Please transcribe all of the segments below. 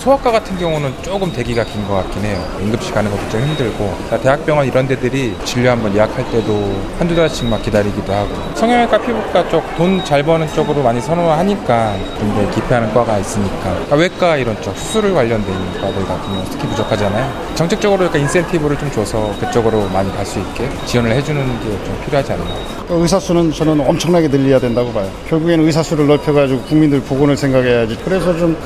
소아과 같은 경우는 조금 대기가 긴 것 같긴 해요. 응급실 가는 것도 좀 힘들고 대학병원 이런 데들이 진료 한번 예약할 때도 한두 달씩 막 기다리기도 하고 성형외과 피부과 쪽 돈 잘 버는 쪽으로 많이 선호하니까 근데 기피하는 과가 있으니까 그러니까 외과 이런 쪽 수술 관련된 과들 같은 경우 특히 부족하잖아요. 정책적으로 약간 인센티브를 좀 줘서 그쪽으로 많이 갈 수 있게 지원을 해주는 게 좀 필요하지 않나. 의사 수는 저는 엄청나게 늘려야 된다고 봐요. 결국에는 의사 수를 넓혀가지고 국민들 보건을 생각해야지. 그래서 좀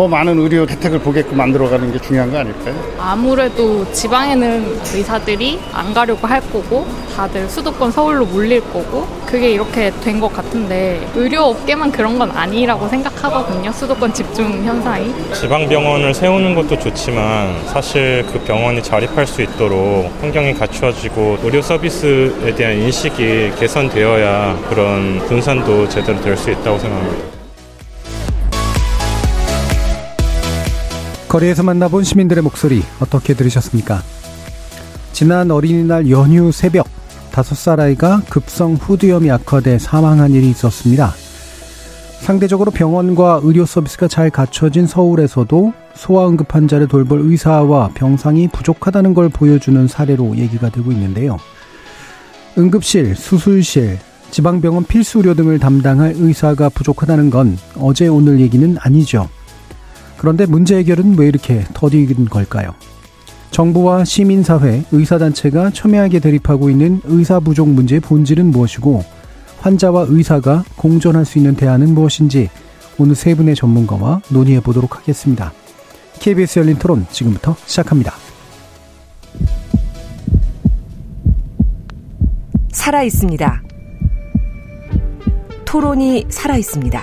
더 많은 의료 혜택을 보게끔 만들어가는 게 중요한 거 아닐까요? 아무래도 지방에는 의사들이 안 가려고 할 거고 다들 수도권 서울로 몰릴 거고 그게 이렇게 된 것 같은데 의료업계만 그런 건 아니라고 생각하거든요. 수도권 집중 현상이. 지방병원을 세우는 것도 좋지만 사실 그 병원이 자립할 수 있도록 환경이 갖추어지고 의료 서비스에 대한 인식이 개선되어야 그런 분산도 제대로 될 수 있다고 생각합니다. 거리에서 만나본 시민들의 목소리 어떻게 들으셨습니까? 지난 어린이날 연휴 새벽 다섯 살 아이가 급성 후두염이 악화돼 사망한 일이 있었습니다. 상대적으로 병원과 의료 서비스가 잘 갖춰진 서울에서도 소아 응급 환자를 돌볼 의사와 병상이 부족하다는 걸 보여주는 사례로 얘기가 되고 있는데요. 응급실, 수술실, 지방병원 필수 의료 등을 담당할 의사가 부족하다는 건 어제 오늘 얘기는 아니죠. 그런데 문제 해결은 왜 이렇게 더디긴 걸까요? 정부와 시민사회, 의사단체가 첨예하게 대립하고 있는 의사 부족 문제의 본질은 무엇이고 환자와 의사가 공존할 수 있는 대안은 무엇인지 오늘 세 분의 전문가와 논의해 보도록 하겠습니다. KBS 열린 토론 지금부터 시작합니다. 살아 있습니다. 토론이 살아 있습니다.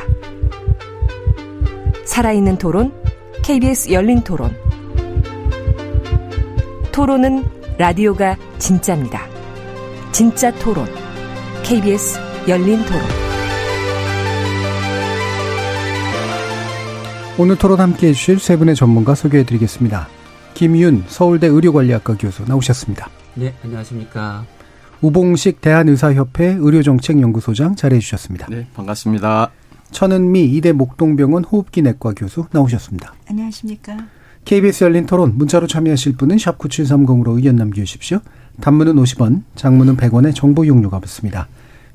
살아있는 토론 KBS 열린 토론. 토론은 라디오가 진짜입니다. 진짜 토론. KBS 열린 토론. 오늘 토론 함께 해주실 세 분의 전문가 소개해 드리겠습니다. 김윤 서울대 의료관리학과 교수 나오셨습니다. 네, 안녕하십니까. 우봉식 대한의사협회 의료정책연구소장 자리해 주셨습니다. 네, 반갑습니다. 천은미 이대 목동병원 호흡기 내과 교수 나오셨습니다. 안녕하십니까. KBS 열린 토론 문자로 참여하실 분은 샵 9730으로 의견 남겨주십시오. 단문은 50원, 장문은 100원의 정보 용료가 붙습니다.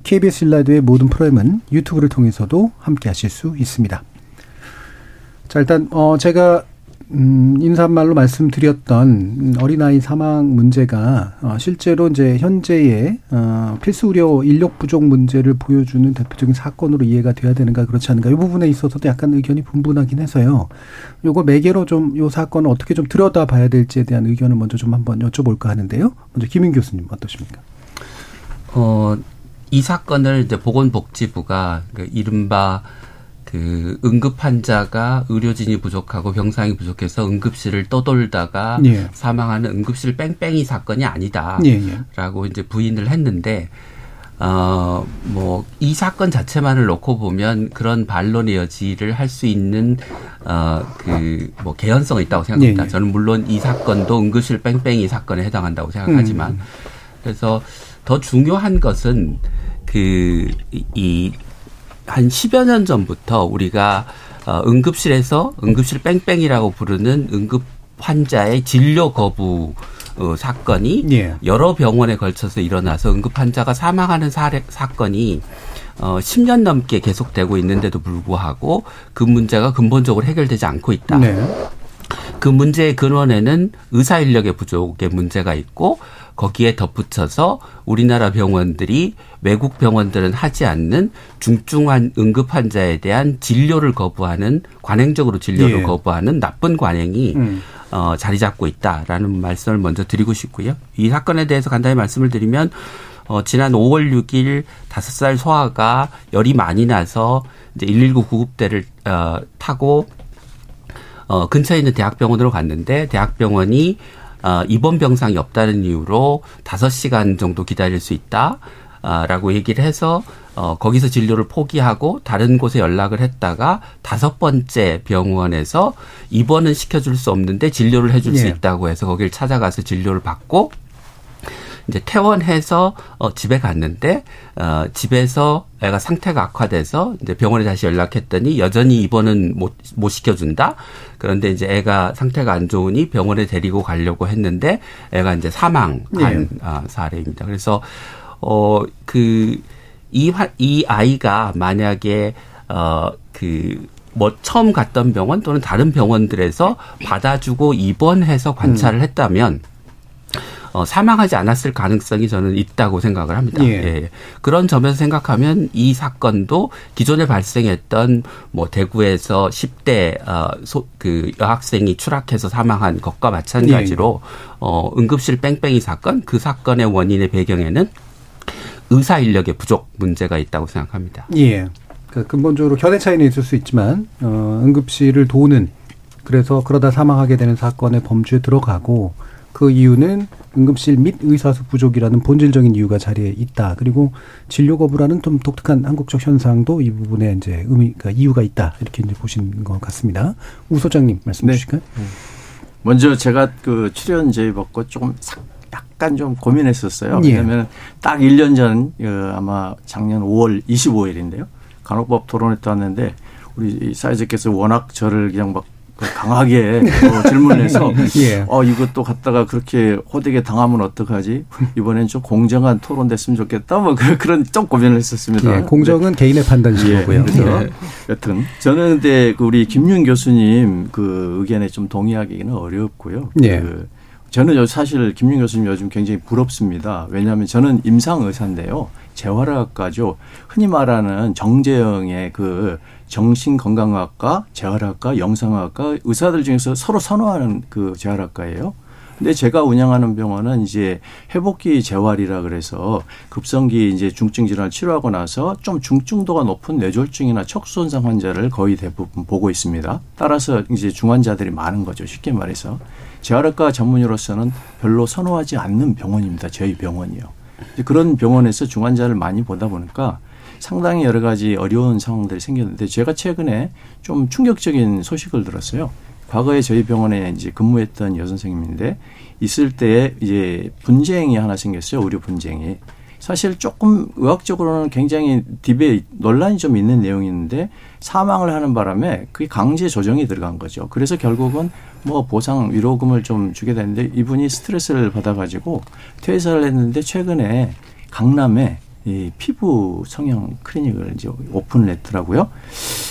KBS 일라드의 모든 프로그램은 유튜브를 통해서도 함께 하실 수 있습니다. 자, 일단, 어, 제가 음, 인사말로 말씀드렸던 어린아이 사망 문제가 어, 실제로 이제 현재의 어, 필수 의료 인력 부족 문제를 보여주는 대표적인 사건으로 이해가 돼야 되는가 그렇지 않은가 이 부분에 있어서도 약간 의견이 분분하긴 해서요. 요거 매개로 좀 요 사건을 어떻게 좀 들여다봐야 될지에 대한 의견을 먼저 좀 한번 여쭤볼까 하는데요. 먼저 김인 교수님 어떠십니까? 어, 이 사건을 이제 보건복지부가 그 이른바 그 응급 환자가 의료진이 부족하고 병상이 부족해서 응급실을 떠돌다가 예. 사망하는 응급실 뺑뺑이 사건이 아니다라고 예, 예. 이제 부인을 했는데 어 뭐 이 사건 자체만을 놓고 보면 그런 반론의 여지를 할 수 있는 어 그 뭐 개연성이 있다고 생각합니다. 예, 예, 저는 물론 이 사건도 응급실 뺑뺑이 사건에 해당한다고 생각하지만 음. 그래서 더 중요한 것은 그이 한 10여 년 전부터 우리가 어, 응급실에서 응급실 뺑뺑이라고 부르는 응급 환자의 진료 거부 어, 사건이 예. 여러 병원에 걸쳐서 일어나서 응급 환자가 사망하는 사례, 사건이 어, 10년 넘게 계속되고 있는데도 불구하고 그 문제가 근본적으로 해결되지 않고 있다. 네. 그 문제의 근원에는 의사 인력의 부족의 문제가 있고 거기에 덧붙여서 우리나라 병원들이 외국 병원들은 하지 않는 중증한 응급 환자에 대한 진료를 거부하는 관행적으로 진료를 예. 거부하는 나쁜 관행이 음. 어, 자리 잡고 있다라는 말씀을 먼저 드리고 싶고요. 이 사건에 대해서 간단히 말씀을 드리면 어, 지난 5월 6일 5살 소아가 열이 많이 나서 이제 119 구급대를 어, 타고 어, 근처에 있는 대학병원으로 갔는데 대학병원이 어, 입원 병상이 없다는 이유로 5시간 정도 기다릴 수 있다. 라고 얘기를 해서 어, 거기서 진료를 포기하고 다른 곳에 연락을 했다가 다섯 번째 병원에서 입원은 시켜줄 수 없는데 진료를 해줄 예. 수 있다고 해서 거기를 찾아가서 진료를 받고 이제 퇴원해서 어 집에 갔는데 어 집에서 애가 상태가 악화돼서 이제 병원에 다시 연락했더니 여전히 입원은 못 못 시켜준다. 그런데 이제 애가 상태가 안 좋으니 병원에 데리고 가려고 했는데 애가 이제 사망한 네. 아, 사례입니다. 그래서 어 그 이, 이 아이가 만약에 어그 뭐 처음 갔던 병원 또는 다른 병원들에서 받아주고 입원해서 관찰을 음. 했다면 어, 사망하지 않았을 가능성이 저는 있다고 생각을 합니다. 예. 예. 그런 점에서 생각하면 이 사건도 기존에 발생했던 뭐 대구에서 10대 어, 소, 그 여학생이 추락해서 사망한 것과 마찬가지로 예. 어, 응급실 뺑뺑이 사건 그 사건의 원인의 배경에는 의사 인력의 부족 문제가 있다고 생각합니다. 예. 그 근본적으로 견해 차이는 있을 수 있지만 어, 응급실을 도는 그래서 그러다 사망하게 되는 사건의 범주에 들어가고 그 이유는 응급실 및 의사수 부족이라는 본질적인 이유가 자리에 있다. 그리고 진료 거부라는 좀 독특한 한국적 현상도 이 부분에 이제 의미가 그러니까 이유가 있다. 이렇게 이제 보신 것 같습니다. 우 소장님 말씀 네. 주실까요? 음. 먼저 제가 그 출연 제의 받고 조금 약간 좀 고민했었어요. 예. 왜냐하면 딱 1년 전 어, 아마 작년 5월 25일인데요. 간호법 토론회 때 왔는데 우리 사회자께서 워낙 저를 그냥 막 강하게 어, 질문해서 예. 어 이것도 갖다가 그렇게 호되게 당하면 어떡하지 이번엔 좀 공정한 토론 됐으면 좋겠다 뭐 그런 좀 고민을 했었습니다. 예, 공정은 네. 개인의 판단이시고요. 예, 그래서 예. 여튼 저는 근데 그 우리 김윤 교수님 그 의견에 좀 동의하기는 어렵고요. 예. 그 저는 사실 김윤 교수님 요즘 굉장히 부럽습니다. 왜냐하면 저는 임상 의사인데요. 재활학과죠. 흔히 말하는 정재영의 그 정신건강학과, 재활학과, 영상학과 의사들 중에서 서로 선호하는 그 재활학과예요. 근데 제가 운영하는 병원은 이제 회복기 재활이라 그래서 급성기 이제 중증 질환을 치료하고 나서 좀 중증도가 높은 뇌졸중이나 척수 손상 환자를 거의 대부분 보고 있습니다. 따라서 이제 중환자들이 많은 거죠. 쉽게 말해서. 재활학과 전문의로서는 별로 선호하지 않는 병원입니다. 저희 병원이요. 그런 병원에서 중환자를 많이 보다 보니까 상당히 여러 가지 어려운 상황들이 생겼는데 제가 최근에 좀 충격적인 소식을 들었어요. 과거에 저희 병원에 이제 근무했던 여선생님인데 있을 때 이제 분쟁이 하나 생겼어요. 의료 분쟁이. 사실 조금 의학적으로는 굉장히 디베이 논란이 좀 있는 내용이있는데 사망을 하는 바람에 그게 강제 조정이 들어간 거죠. 그래서 결국은 뭐 보상 위로금을 좀 주게 되는데 이분이 스트레스를 받아가지고 퇴사를 했는데 최근에 강남에 이 피부 성형 클리닉을 이제 오픈을 했더라고요.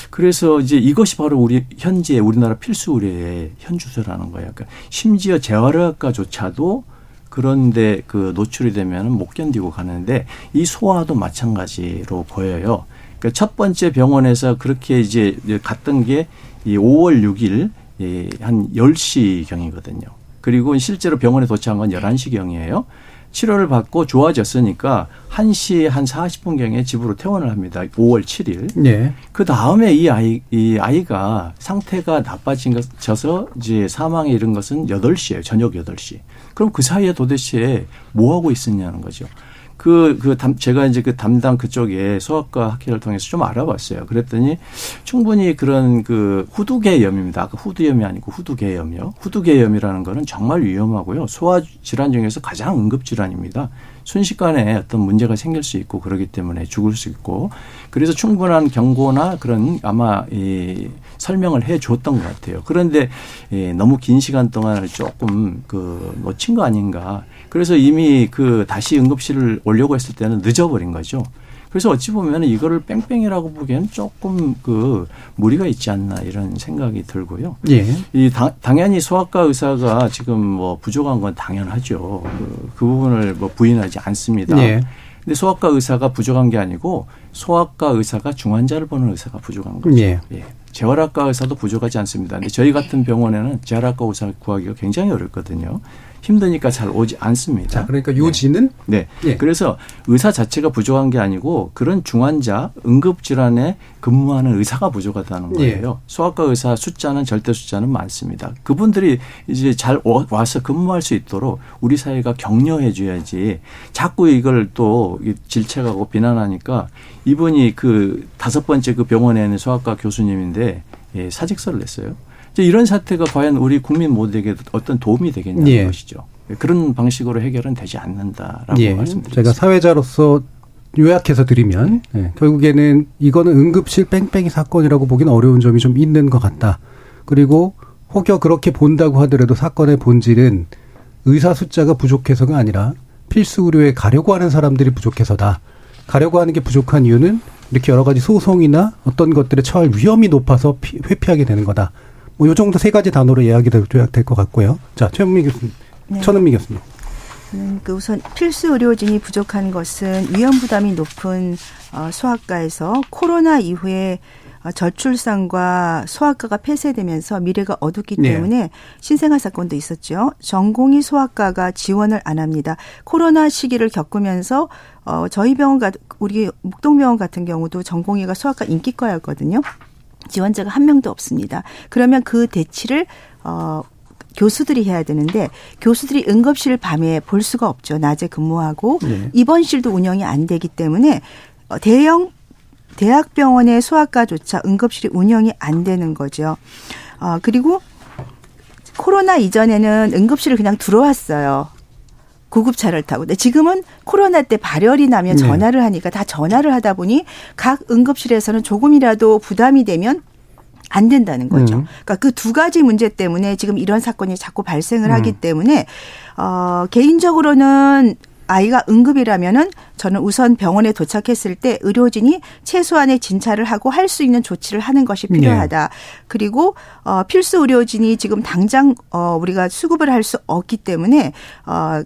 그래서 이제 이것이 바로 우리 현재 우리나라 필수 의료의 현주소라는 거예요. 그러니까 심지어 재활의학과조차도 그런데 그 노출이 되면 못 견디고 가는데 이 소아도 마찬가지로 보여요. 그러니까 첫 번째 병원에서 그렇게 이제 갔던 게 이 5월 6일 한 10시 경이거든요. 그리고 실제로 병원에 도착한 건 11시 경이에요. 치료를 받고 좋아졌으니까 1시 한 40분경에 집으로 퇴원을 합니다. 5월 7일. 네. 그 다음에 이 아이, 이 아이가 상태가 나빠진 것, 져서 이제 사망에 이른 것은 8시에요. 저녁 8시. 그럼 그 사이에 도대체 뭐 하고 있었냐는 거죠. 그, 그, 담, 제가 이제 그 담당 그쪽에 소아과 학회를 통해서 좀 알아봤어요. 그랬더니 충분히 그런 그 후두개염입니다. 아까 후두염이 아니고 후두개염이요. 후두개염이라는 거는 정말 위험하고요. 소아 질환 중에서 가장 응급 질환입니다. 순식간에 어떤 문제가 생길 수 있고 그러기 때문에 죽을 수 있고 그래서 충분한 경고나 그런 아마 이 설명을 해 줬던 것 같아요. 그런데 예, 너무 긴 시간 동안을 조금 그 놓친 거 아닌가. 그래서 이미 그 다시 응급실을 오려고 했을 때는 늦어버린 거죠. 그래서 어찌 보면 이거를 뺑뺑이라고 보기에는 조금 그 무리가 있지 않나 이런 생각이 들고요. 예. 이 당, 당연히 소아과 의사가 지금 뭐 부족한 건 당연하죠. 그, 그 부분을 뭐 부인하지 않습니다. 예. 근데 소아과 의사가 부족한 게 아니고 소아과 의사가 중환자를 보는 의사가 부족한 거죠. 예. 예. 재활학과 의사도 부족하지 않습니다. 근데 저희 같은 병원에는 재활학과 의사 구하기가 굉장히 어렵거든요. 힘드니까 잘 오지 않습니다. 자, 그러니까 요지는 네. 네. 예. 그래서 의사 자체가 부족한 게 아니고 그런 중환자 응급 질환에 근무하는 의사가 부족하다는 예. 거예요. 예. 소아과 의사 숫자는 절대 숫자는 많습니다. 그분들이 이제 잘 와서 근무할 수 있도록 우리 사회가 격려해 줘야지 자꾸 이걸 또 질책하고 비난하니까 이분이 그 다섯 번째 그 병원에 있는 소아과 교수님인데 예, 사직서를 냈어요. 이런 사태가 과연 우리 국민 모두에게 어떤 도움이 되겠냐는 예. 것이죠. 그런 방식으로 해결은 되지 않는다라고 예. 말씀드립니다. 제가 사회자로서 요약해서 드리면 예. 결국에는 이거는 응급실 뺑뺑이 사건이라고 보기는 어려운 점이 좀 있는 것 같다. 그리고 혹여 그렇게 본다고 하더라도 사건의 본질은 의사 숫자가 부족해서가 아니라 필수 의료에 가려고 하는 사람들이 부족해서다. 가려고 하는 게 부족한 이유는 이렇게 여러 가지 소송이나 어떤 것들에 처할 위험이 높아서 회피하게 되는 거다. 뭐 요 정도 세 가지 단어로 이야기될 것 같고요. 자, 최은미 교수님, 네. 천은미 교수님. 음, 그 우선 필수 의료진이 부족한 것은 위험 부담이 높은 어, 소아과에서 코로나 이후에 어, 저출산과 소아과가 폐쇄되면서 미래가 어둡기 네. 때문에 네. 신생아 사건도 있었죠. 전공의 소아과가 지원을 안 합니다. 코로나 시기를 겪으면서 어 저희 병원 같 우리 목동병원 같은 경우도 전공의가 소아과 인기과였거든요. 지원자가 한 명도 없습니다. 그러면 그 대치를 어 교수들이 해야 되는데 교수들이 응급실 밤에 볼 수가 없죠. 낮에 근무하고 네. 입원실도 운영이 안 되기 때문에 어, 대형 대학병원의 소아과조차 응급실이 운영이 안 되는 거죠. 어 그리고 코로나 이전에는 응급실을 그냥 들어왔어요. 구급차를 타고. 근데 지금은 코로나 때 발열이 나면 네. 전화를 하니까 다 전화를 하다 보니 각 응급실에서는 조금이라도 부담이 되면 안 된다는 거죠. 음. 그러니까 그 두 가지 문제 때문에 지금 이런 사건이 자꾸 발생을 음. 하기 때문에 어 개인적으로는 아이가 응급이라면은 저는 우선 병원에 도착했을 때 의료진이 최소한의 진찰을 하고 할 수 있는 조치를 하는 것이 필요하다. 네. 그리고 어 필수 의료진이 지금 당장 어 우리가 수급을 할 수 없기 때문에 어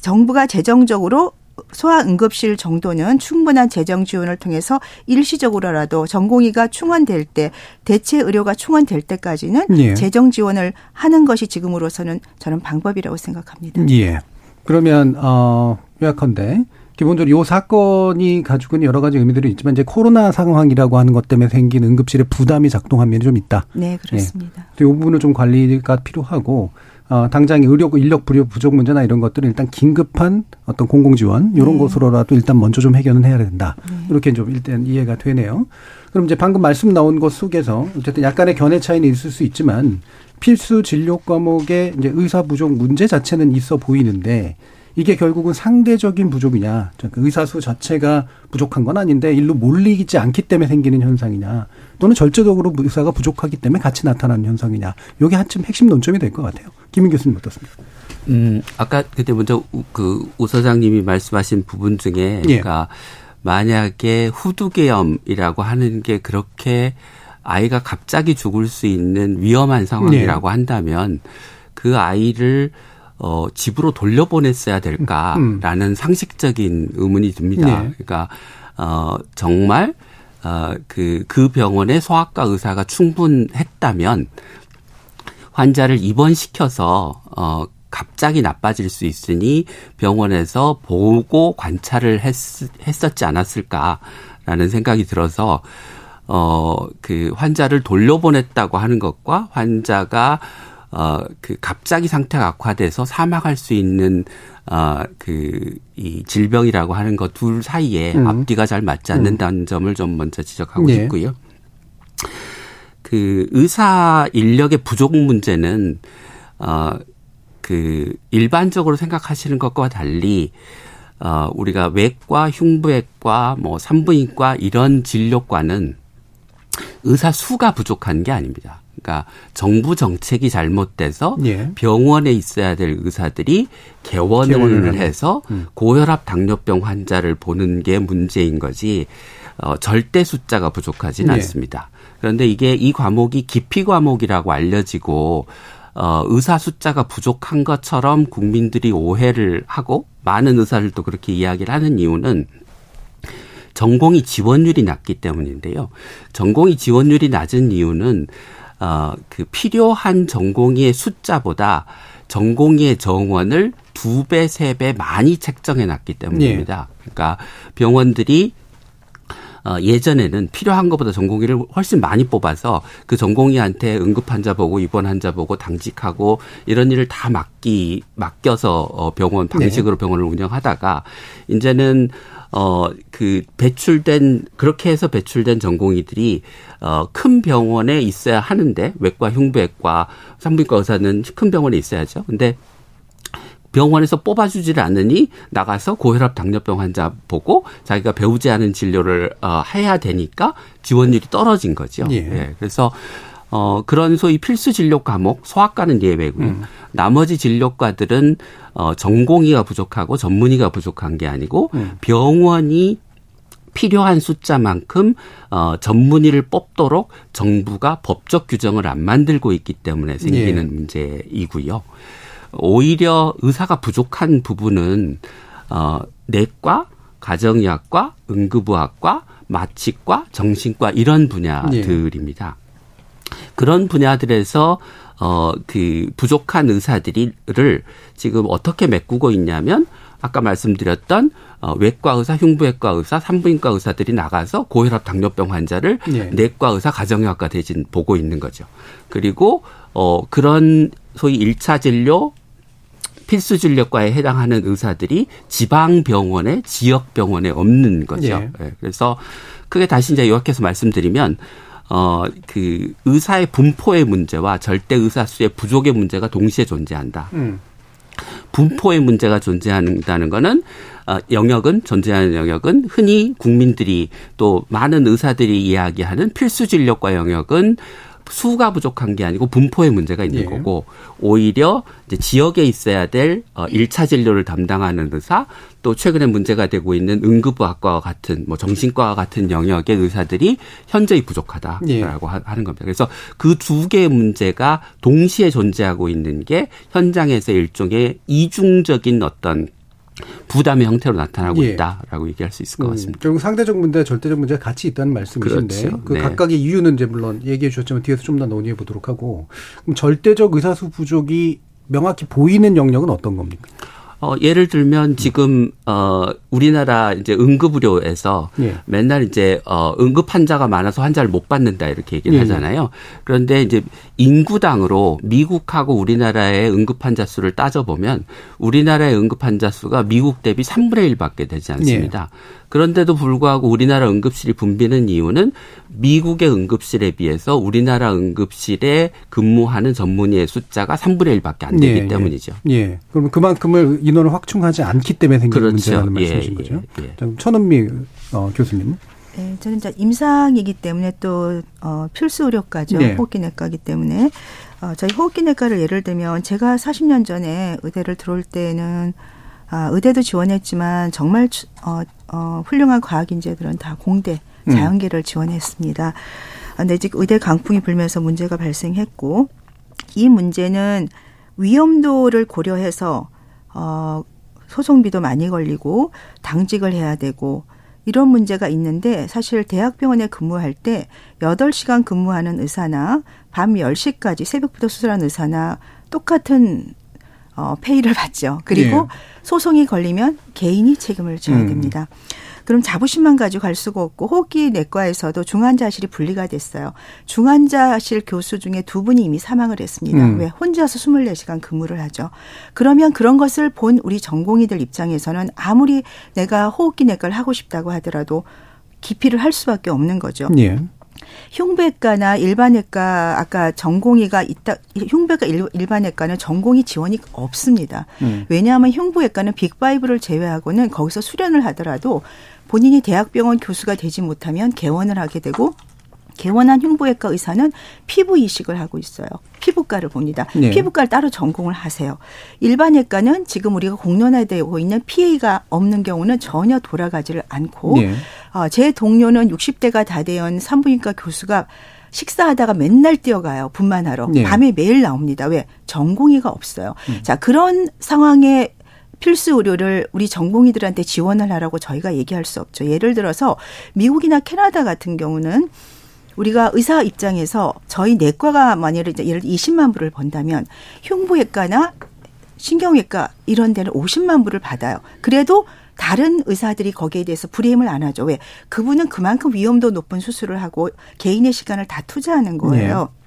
정부가 재정적으로 소아 응급실 정도는 충분한 재정 지원을 통해서 일시적으로라도 전공의가 충원될 때 대체 의료가 충원될 때까지는 예. 재정 지원을 하는 것이 지금으로서는 저는 방법이라고 생각합니다. 예. 그러면 어 요약한데 기본적으로 이 사건이 가지고 있는 여러 가지 의미들이 있지만 이제 코로나 상황이라고 하는 것 때문에 생긴 응급실의 부담이 작동한 면이 좀 있다. 네, 그렇습니다. 예. 이 부분은 좀 관리가 필요하고 어, 당장 의료 인력 부족 문제나 이런 것들은 일단 긴급한 어떤 공공 지원 이런 네. 것으로라도 일단 먼저 좀 해결은 해야 된다. 네. 이렇게 좀 일단 이해가 되네요. 그럼 이제 방금 말씀 나온 것 속에서 어쨌든 약간의 견해 차이는 있을 수 있지만 필수 진료 과목의 이제 의사 부족 문제 자체는 있어 보이는데 이게 결국은 상대적인 부족이냐, 그 의사 수 자체가 부족한 건 아닌데 일로 몰리지 않기 때문에 생기는 현상이냐, 또는 절제적으로 의사가 부족하기 때문에 같이 나타나는 현상이냐, 이게 한참 핵심 논점이 될 것 같아요. 김민 교수님 어떻습니까? 음, 아까 그때 먼저 그우 소장님이 말씀하신 부분 중에, 예. 그러니까 만약에 후두계염이라고 하는 게 그렇게 아이가 갑자기 죽을 수 있는 위험한 상황이라고 예. 한다면 그 아이를 어, 집으로 돌려보냈어야 될까라는 음. 상식적인 의문이 듭니다. 네. 그러니까 어, 정말 어, 그, 그 병원의 소아과 의사가 충분했다면 환자를 입원시켜서 어, 갑자기 나빠질 수 있으니 병원에서 보고 관찰을 했, 했었지 않았을까라는 생각이 들어서 어, 그 환자를 돌려보냈다고 하는 것과 환자가 어, 그 갑자기 상태가 악화돼서 사망할 수 있는 어, 그, 이 질병이라고 하는 것 둘 사이에 음. 앞뒤가 잘 맞지 않는다는 음. 점을 좀 먼저 지적하고 네. 싶고요. 그 의사 인력의 부족 문제는 어, 그 일반적으로 생각하시는 것과 달리 어, 우리가 외과, 흉부외과, 뭐 산부인과 이런 진료과는 의사 수가 부족한 게 아닙니다. 그러니까 정부 정책이 잘못돼서 예. 병원에 있어야 될 의사들이 개원을, 해서 음. 고혈압 당뇨병 환자를 보는 게 문제인 거지 어, 절대 숫자가 부족하지는 예. 않습니다. 그런데 이게 이 과목이 기피 과목이라고 알려지고 어, 의사 숫자가 부족한 것처럼 국민들이 오해를 하고 많은 의사들도 그렇게 이야기를 하는 이유는 전공이 지원율이 낮기 때문인데요. 전공이 지원율이 낮은 이유는 어, 그 필요한 전공의의 숫자보다 전공의의 정원을 두 배, 세 배 많이 책정해 놨기 때문입니다. 예. 그러니까 병원들이 어, 예전에는 필요한 것보다 전공의를 훨씬 많이 뽑아서 그 전공의한테 응급 환자 보고 입원 환자 보고 당직하고 이런 일을 다 맡기 맡겨서 어, 병원 방식으로 네. 병원을 운영하다가 이제는 어, 그 배출된, 그렇게 해서 배출된 전공의들이 어, 큰 병원에 있어야 하는데, 외과, 흉부외과, 산부인과 의사는 큰 병원에 있어야죠. 근데 병원에서 뽑아주지를 않으니 나가서 고혈압 당뇨병 환자 보고 자기가 배우지 않은 진료를 어, 해야 되니까 지원율이 떨어진 거죠. 예. 예. 그래서 어, 그런 소위 필수 진료 과목, 소아과는 예외고요. 음. 나머지 진료과들은 어, 전공의가 부족하고 전문의가 부족한 게 아니고 음. 병원이 필요한 숫자만큼 어, 전문의를 뽑도록 정부가 법적 규정을 안 만들고 있기 때문에 생기는 예. 문제이고요. 오히려 의사가 부족한 부분은 어, 내과, 가정의학과, 응급의학과, 마취과, 정신과 이런 분야들입니다. 예. 그런 분야들에서 어, 그 부족한 의사들이를 지금 어떻게 메꾸고 있냐면 아까 말씀드렸던 어, 외과 의사, 흉부외과 의사, 산부인과 의사들이 나가서 고혈압 당뇨병 환자를 네. 내과 의사, 가정의학과 대신 보고 있는 거죠. 그리고 어 그런 소위 일차 진료 필수 진료과에 해당하는 의사들이 지방 병원에 지역 병원에 없는 거죠. 네. 네. 그래서 크게 다시 이제 요약해서 말씀드리면 어, 그 의사의 분포의 문제와 절대 의사 수의 부족의 문제가 동시에 존재한다. 음. 분포의 문제가 존재한다는 거는 어, 영역은 존재하는 영역은 흔히 국민들이 또 많은 의사들이 이야기하는 필수 진료과 영역은 수가 부족한 게 아니고 분포의 문제가 있는 예. 거고 오히려 이제 지역에 있어야 될 어, 1차 진료를 담당하는 의사 또 최근에 문제가 되고 있는 응급의학과와 같은 뭐 정신과와 같은 영역의 의사들이 현저히 부족하다라고 예. 하는 겁니다. 그래서 그 두 개의 문제가 동시에 존재하고 있는 게 현장에서 일종의 이중적인 어떤 부담의 형태로 나타나고 예. 있다라고 얘기할 수 있을 것 음, 같습니다. 음, 결국 상대적 문제, 절대적 문제가 같이 있다는 말씀이신데 그렇죠. 그 네. 각각의 이유는 이제 물론 얘기해 주셨지만 뒤에서 좀 더 논의해 보도록 하고 그럼 절대적 의사수 부족이 명확히 보이는 영역은 어떤 겁니까? 어, 예를 들면 지금 어 우리나라 이제 응급 의료에서 예. 맨날 이제 어 응급 환자가 많아서 환자를 못 받는다 이렇게 얘기를 예. 하잖아요. 그런데 이제 인구당으로 미국하고 우리나라의 응급 환자 수를 따져 보면 우리나라의 응급 환자 수가 미국 대비 3분의 1밖에 되지 않습니다. 예. 그런데도 불구하고 우리나라 응급실이 붐비는 이유는 미국의 응급실에 비해서 우리나라 응급실에 근무하는 전문의의 숫자가 3분의 1밖에 안 되기 예, 때문이죠. 예. 예. 그럼 그만큼을 인원을 확충하지 않기 때문에 생기는 그렇죠. 문제라는 예, 말씀이신 거죠. 예, 예. 천은미 어, 교수님. 네, 저는 이제 임상이기 때문에 또 어, 필수 의료과죠. 네. 호흡기 내과이기 때문에 어, 저희 호흡기 내과를 예를 들면 제가 40년 전에 의대를 들어올 때는 아, 의대도 지원했지만 정말 어, 어, 훌륭한 과학 인재들은 다 공대 음. 자연계를 음. 지원했습니다. 근데 지금 의대 강풍이 불면서 문제가 발생했고 이 문제는 위험도를 고려해서 어 소송비도 많이 걸리고 당직을 해야 되고 이런 문제가 있는데 사실 대학병원에 근무할 때 여덟 시간 근무하는 의사나 밤 열시까지 새벽부터 수술하는 의사나 똑같은 어, 페이를 받죠. 그리고 예. 소송이 걸리면 개인이 책임을 져야 음. 됩니다. 그럼 자부심만 가지고 갈 수가 없고 호흡기 내과에서도 중환자실이 분리가 됐어요. 중환자실 교수 중에 두 분이 이미 사망을 했습니다. 음. 왜 혼자서 24시간 근무를 하죠. 그러면 그런 것을 본 우리 전공의들 입장에서는 아무리 내가 호흡기 내과를 하고 싶다고 하더라도 기피를 할 수밖에 없는 거죠. 예. 흉부외과나 일반외과 아까 전공의가 있다 흉부외과 일반외과는 전공의 지원이 없습니다. 음. 왜냐하면 흉부외과는 빅파이브를 제외하고는 거기서 수련을 하더라도 본인이 대학병원 교수가 되지 못하면 개원을 하게 되고 개원한 흉부외과 의사는 피부 이식을 하고 있어요. 피부과를 봅니다. 네. 피부과를 따로 전공을 하세요. 일반 외과는 지금 우리가 공론화되고 있는 피해가 없는 경우는 전혀 돌아가지를 않고 네. 어, 제 동료는 60대가 다된 산부인과 교수가 식사하다가 맨날 뛰어가요. 분만하러. 네. 밤에 매일 나옵니다. 왜? 전공의가 없어요. 음. 자, 그런 상황에 필수 의료를 우리 전공의들한테 지원을 하라고 저희가 얘기할 수 없죠. 예를 들어서 미국이나 캐나다 같은 경우는 우리가 의사 입장에서 저희 내과가 만약에 예를 들어 20만 불을 번다면 흉부외과나 신경외과 이런 데는 50만 불을 받아요. 그래도 다른 의사들이 거기에 대해서 불이임을 안 하죠. 왜? 그분은 그만큼 위험도 높은 수술을 하고 개인의 시간을 다 투자하는 거예요. 네.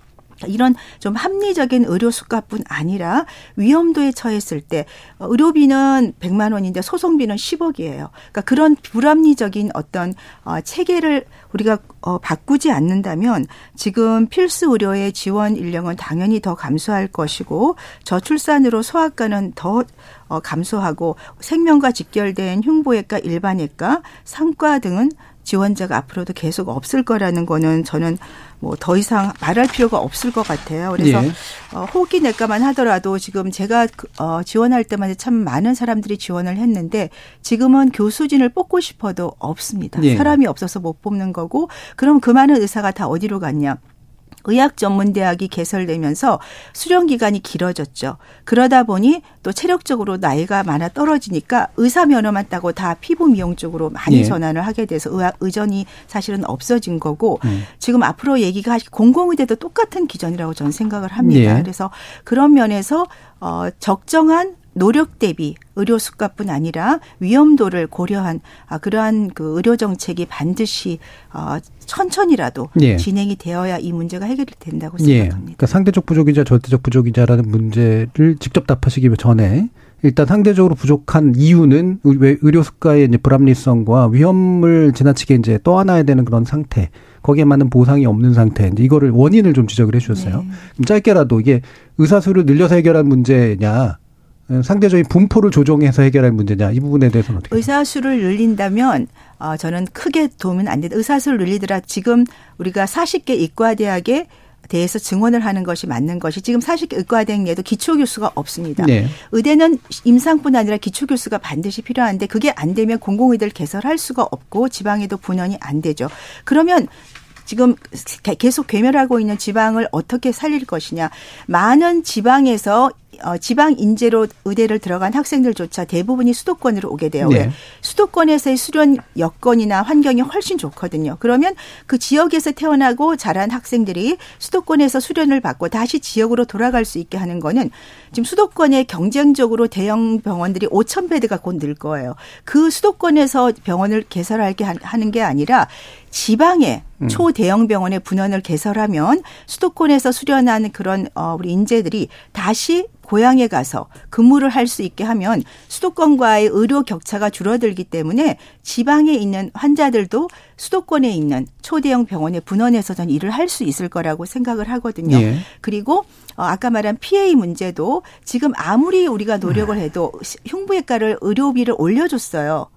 이런 좀 합리적인 의료 수가뿐 아니라 위험도에 처했을 때 어, 의료비는 100만 원인데 소송비는 10억이에요. 그러니까 그런 불합리적인 어떤 어, 체계를 우리가 어, 바꾸지 않는다면 지금 필수 의료의 지원 인력은 당연히 더 감소할 것이고 저출산으로 소아과는 더 감소하고 생명과 직결된 흉부외과, 일반외과, 상과 등은 지원자가 앞으로도 계속 없을 거라는 거는 저는 뭐 더 이상 말할 필요가 없을 것 같아요. 그래서 예. 어, 호흡기 내과만 하더라도 지금 제가 그, 어, 지원할 때마다 참 많은 사람들이 지원을 했는데 지금은 교수진을 뽑고 싶어도 없습니다. 예. 사람이 없어서 못 뽑는 거고 그럼 그 많은 의사가 다 어디로 갔냐? 의학 전문 대학이 개설되면서 수련 기간이 길어졌죠. 그러다 보니 또 체력적으로 나이가 많아 떨어지니까 의사 면허만 따고 다 피부 미용 쪽으로 많이 예. 전환을 하게 돼서 의학 의전이 사실은 없어진 거고 음. 지금 앞으로 얘기가 공공의대도 똑같은 기전이라고 저는 생각을 합니다. 예. 그래서 그런 면에서 어 적정한 노력 대비 의료 수가뿐 아니라 위험도를 고려한 아, 그러한 그 의료 정책이 반드시 어, 천천히라도 예. 진행이 되어야 이 문제가 해결이 된다고 예. 생각합니다. 예. 그러니까 상대적 부족이자 절대적 부족이자라는 문제를 직접 답하시기 전에 일단 상대적으로 부족한 이유는 왜 의료 수가의 이제 불합리성과 위험을 지나치게 이제 떠안아야 되는 그런 상태. 거기에 맞는 보상이 없는 상태. 이제 이거를 원인을 좀 지적을 해 주셨어요. 네. 짧게라도 이게 의사 수를 늘려서 해결한 문제냐 상대적인 분포를 조정해서 해결할 문제냐 이 부분에 대해서는 어떻게? 의사 수를 늘린다면 어, 저는 크게 도움은 안 된다. 의사 수를 늘리더라 지금 우리가 40개 의과 대학에 대해서 증원을 하는 것이 맞는 것이 지금 40개 의과대학에도 기초교수가 없습니다. 네. 의대는 임상뿐 아니라 기초교수가 반드시 필요한데 그게 안 되면 공공의대를 개설할 수가 없고 지방에도 분원이 안 되죠. 그러면 지금 계속 괴멸하고 있는 지방을 어떻게 살릴 것이냐. 많은 지방에서 어, 지방 인재로 의대를 들어간 학생들조차 대부분이 수도권으로 오게 돼요. 네. 수도권에서의 수련 여건이나 환경이 훨씬 좋거든요. 그러면 그 지역에서 태어나고 자란 학생들이 수도권에서 수련을 받고 다시 지역으로 돌아갈 수 있게 하는 거는 지금 수도권에 경쟁적으로 대형 병원들이 5천 베드가 곧 늘 거예요. 그 수도권에서 병원을 개설하게 하는 게 아니라 지방에 음. 초대형 병원의 분원을 개설하면 수도권에서 수련한 그런 어 우리 인재들이 다시 고향에 가서 근무를 할 수 있게 하면 수도권과의 의료 격차가 줄어들기 때문에 지방에 있는 환자들도 수도권에 있는 초대형 병원의 분원에서 전 일을 할 수 있을 거라고 생각을 하거든요. 예. 그리고 어, 아까 말한 PA 문제도 지금 아무리 우리가 노력을 해도 흉부외과를 의료비를 올려줬어요.